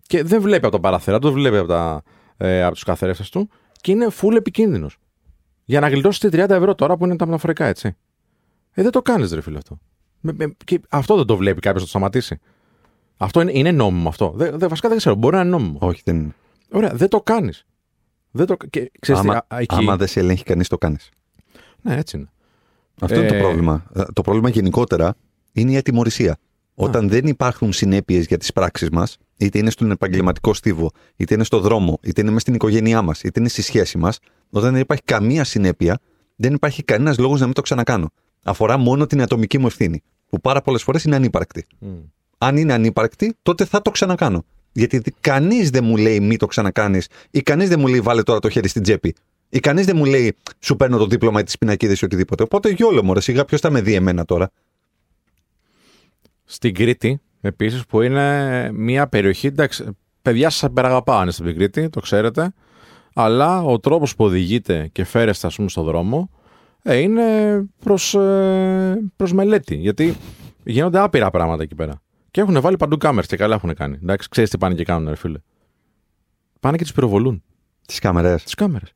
και δεν βλέπει από τα παράθυρα του, δεν βλέπει από, τα, ε, από τους καθρέφτες του και είναι full επικίνδυνος. Για να γλιτώσεις τη 30 ευρώ τώρα που είναι τα μεταφορικά, έτσι. Ε, δεν το κάνεις, ρε φίλε αυτό. Με, με- και αυτό δεν το βλέπει κάποιος να το σταματήσει. Αυτό είναι, είναι νόμιμο αυτό. Δεν, δεν, βασικά δεν ξέρω. Μπορεί να είναι νόμιμο. Όχι, δεν είναι. Ωραία, δεν το κάνεις. Δεν το, και, ξέρεις τι, Άμα, α- εκεί, άμα δεν σε ελέγχει κανείς, το κάνεις. Ναι, έτσι είναι. Αυτό είναι Ε, το πρόβλημα. Ε, Το πρόβλημα γενικότερα είναι η ατιμορρησία. Όταν δεν υπάρχουν συνέπειες για τις πράξεις μας, είτε είναι στον επαγγελματικό στίβο, είτε είναι στο δρόμο, είτε είναι μέσα στην οικογένειά μας, είτε είναι στη σχέση μας, όταν δεν υπάρχει καμία συνέπεια, δεν υπάρχει κανένας λόγος να μην το ξανακάνω. Αφορά μόνο την ατομική μου ευθύνη, που πάρα πολλές φορές είναι ανύπαρκτη. Αν είναι ανύπαρκτη, τότε θα το ξανακάνω. Γιατί κανείς δεν μου λέει μη το ξανακάνεις, ή κανείς δεν μου λέει βάλε τώρα το χέρι στην τσέπη, ή κανείς δεν μου λέει σου παίρνω το δίπλωμα ή τις πινακίδες ή οτιδήποτε. Οπότε γιόλο μου, ρε, σιγά ποιος θα με δει εμένα τώρα; Στην Κρήτη, επίσης, που είναι μια περιοχή. Εντάξει, παιδιά σας απεραγαπάω αν είστε στην Κρήτη, το ξέρετε. Αλλά ο τρόπος που οδηγείτε και φέρεστε, ας πούμε, στον δρόμο ε, είναι προς προς μελέτη. Γιατί γίνονται άπειρα πράγματα εκεί πέρα. Και έχουν βάλει παντού κάμερες και καλά έχουν κάνει. Εντάξει, ξέρεις τι πάνε και κάνουν, ρε φίλε. Πάνε και τι πυροβολούν. Τις κάμερες. Τις κάμερες.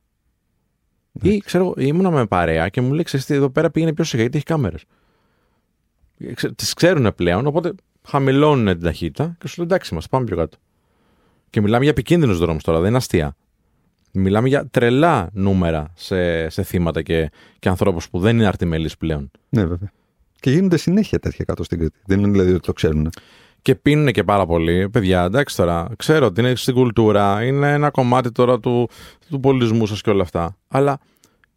Ή ξέρω, εγώ, ήμουνα με παρέα και μου λέει: Ξέρετε, εδώ πέρα πήγαινε πιο σιγά γιατί έχει κάμερες. Τις ξέρουν πλέον, οπότε χαμηλώνουν την ταχύτητα και σου λένε: Εντάξει, μα πάμε πιο κάτω. Και μιλάμε για επικίνδυνους δρόμους τώρα, δεν είναι αστεία. Μιλάμε για τρελά νούμερα σε, σε θύματα και, και ανθρώπους που δεν είναι αρτιμελείς πλέον. Ναι, βέβαια. Και γίνονται συνέχεια τέτοια κάτω στην Κρήτη. Δεν είναι δηλαδή ότι το ξέρουν. Και πίνουν και πάρα πολύ. Παιδιά, εντάξει τώρα, ξέρω ότι είναι στην κουλτούρα, είναι ένα κομμάτι τώρα του, του πολιτισμού σας και όλα αυτά. Αλλά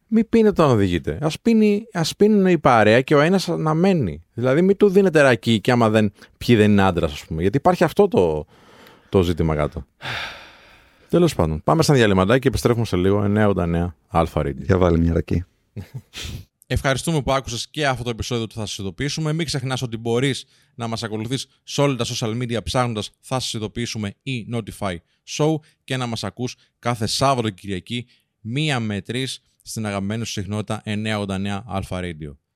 μην πίνετε όταν οδηγείτε. Α ας πίνουν η παρέα και ο ένας να μένει. Δηλαδή, μην του δίνετε ρακί και άμα δεν, ποιοι δεν είναι άντρας, ας πούμε. Γιατί υπάρχει αυτό το, το ζήτημα κάτω. Τέλος πάντων, πάμε σαν διαλυματάκι και επιστρέφουμε σε λίγο 989 Αλφα Radio. Για βάλει μια ρακή. Ευχαριστούμε που άκουσες και αυτό το επεισόδιο του Θα Σας Ειδοποιήσουμε. Μην ξεχνάς ότι μπορείς να μας ακολουθείς σε όλα τα social media ψάχνοντας Θα Σας Ειδοποιήσουμε ή Notify Show και να μας ακούς κάθε Σάββατο και Κυριακή μία με τρεις στην αγαπημένη σου συχνότητα 989 Alpha Radio.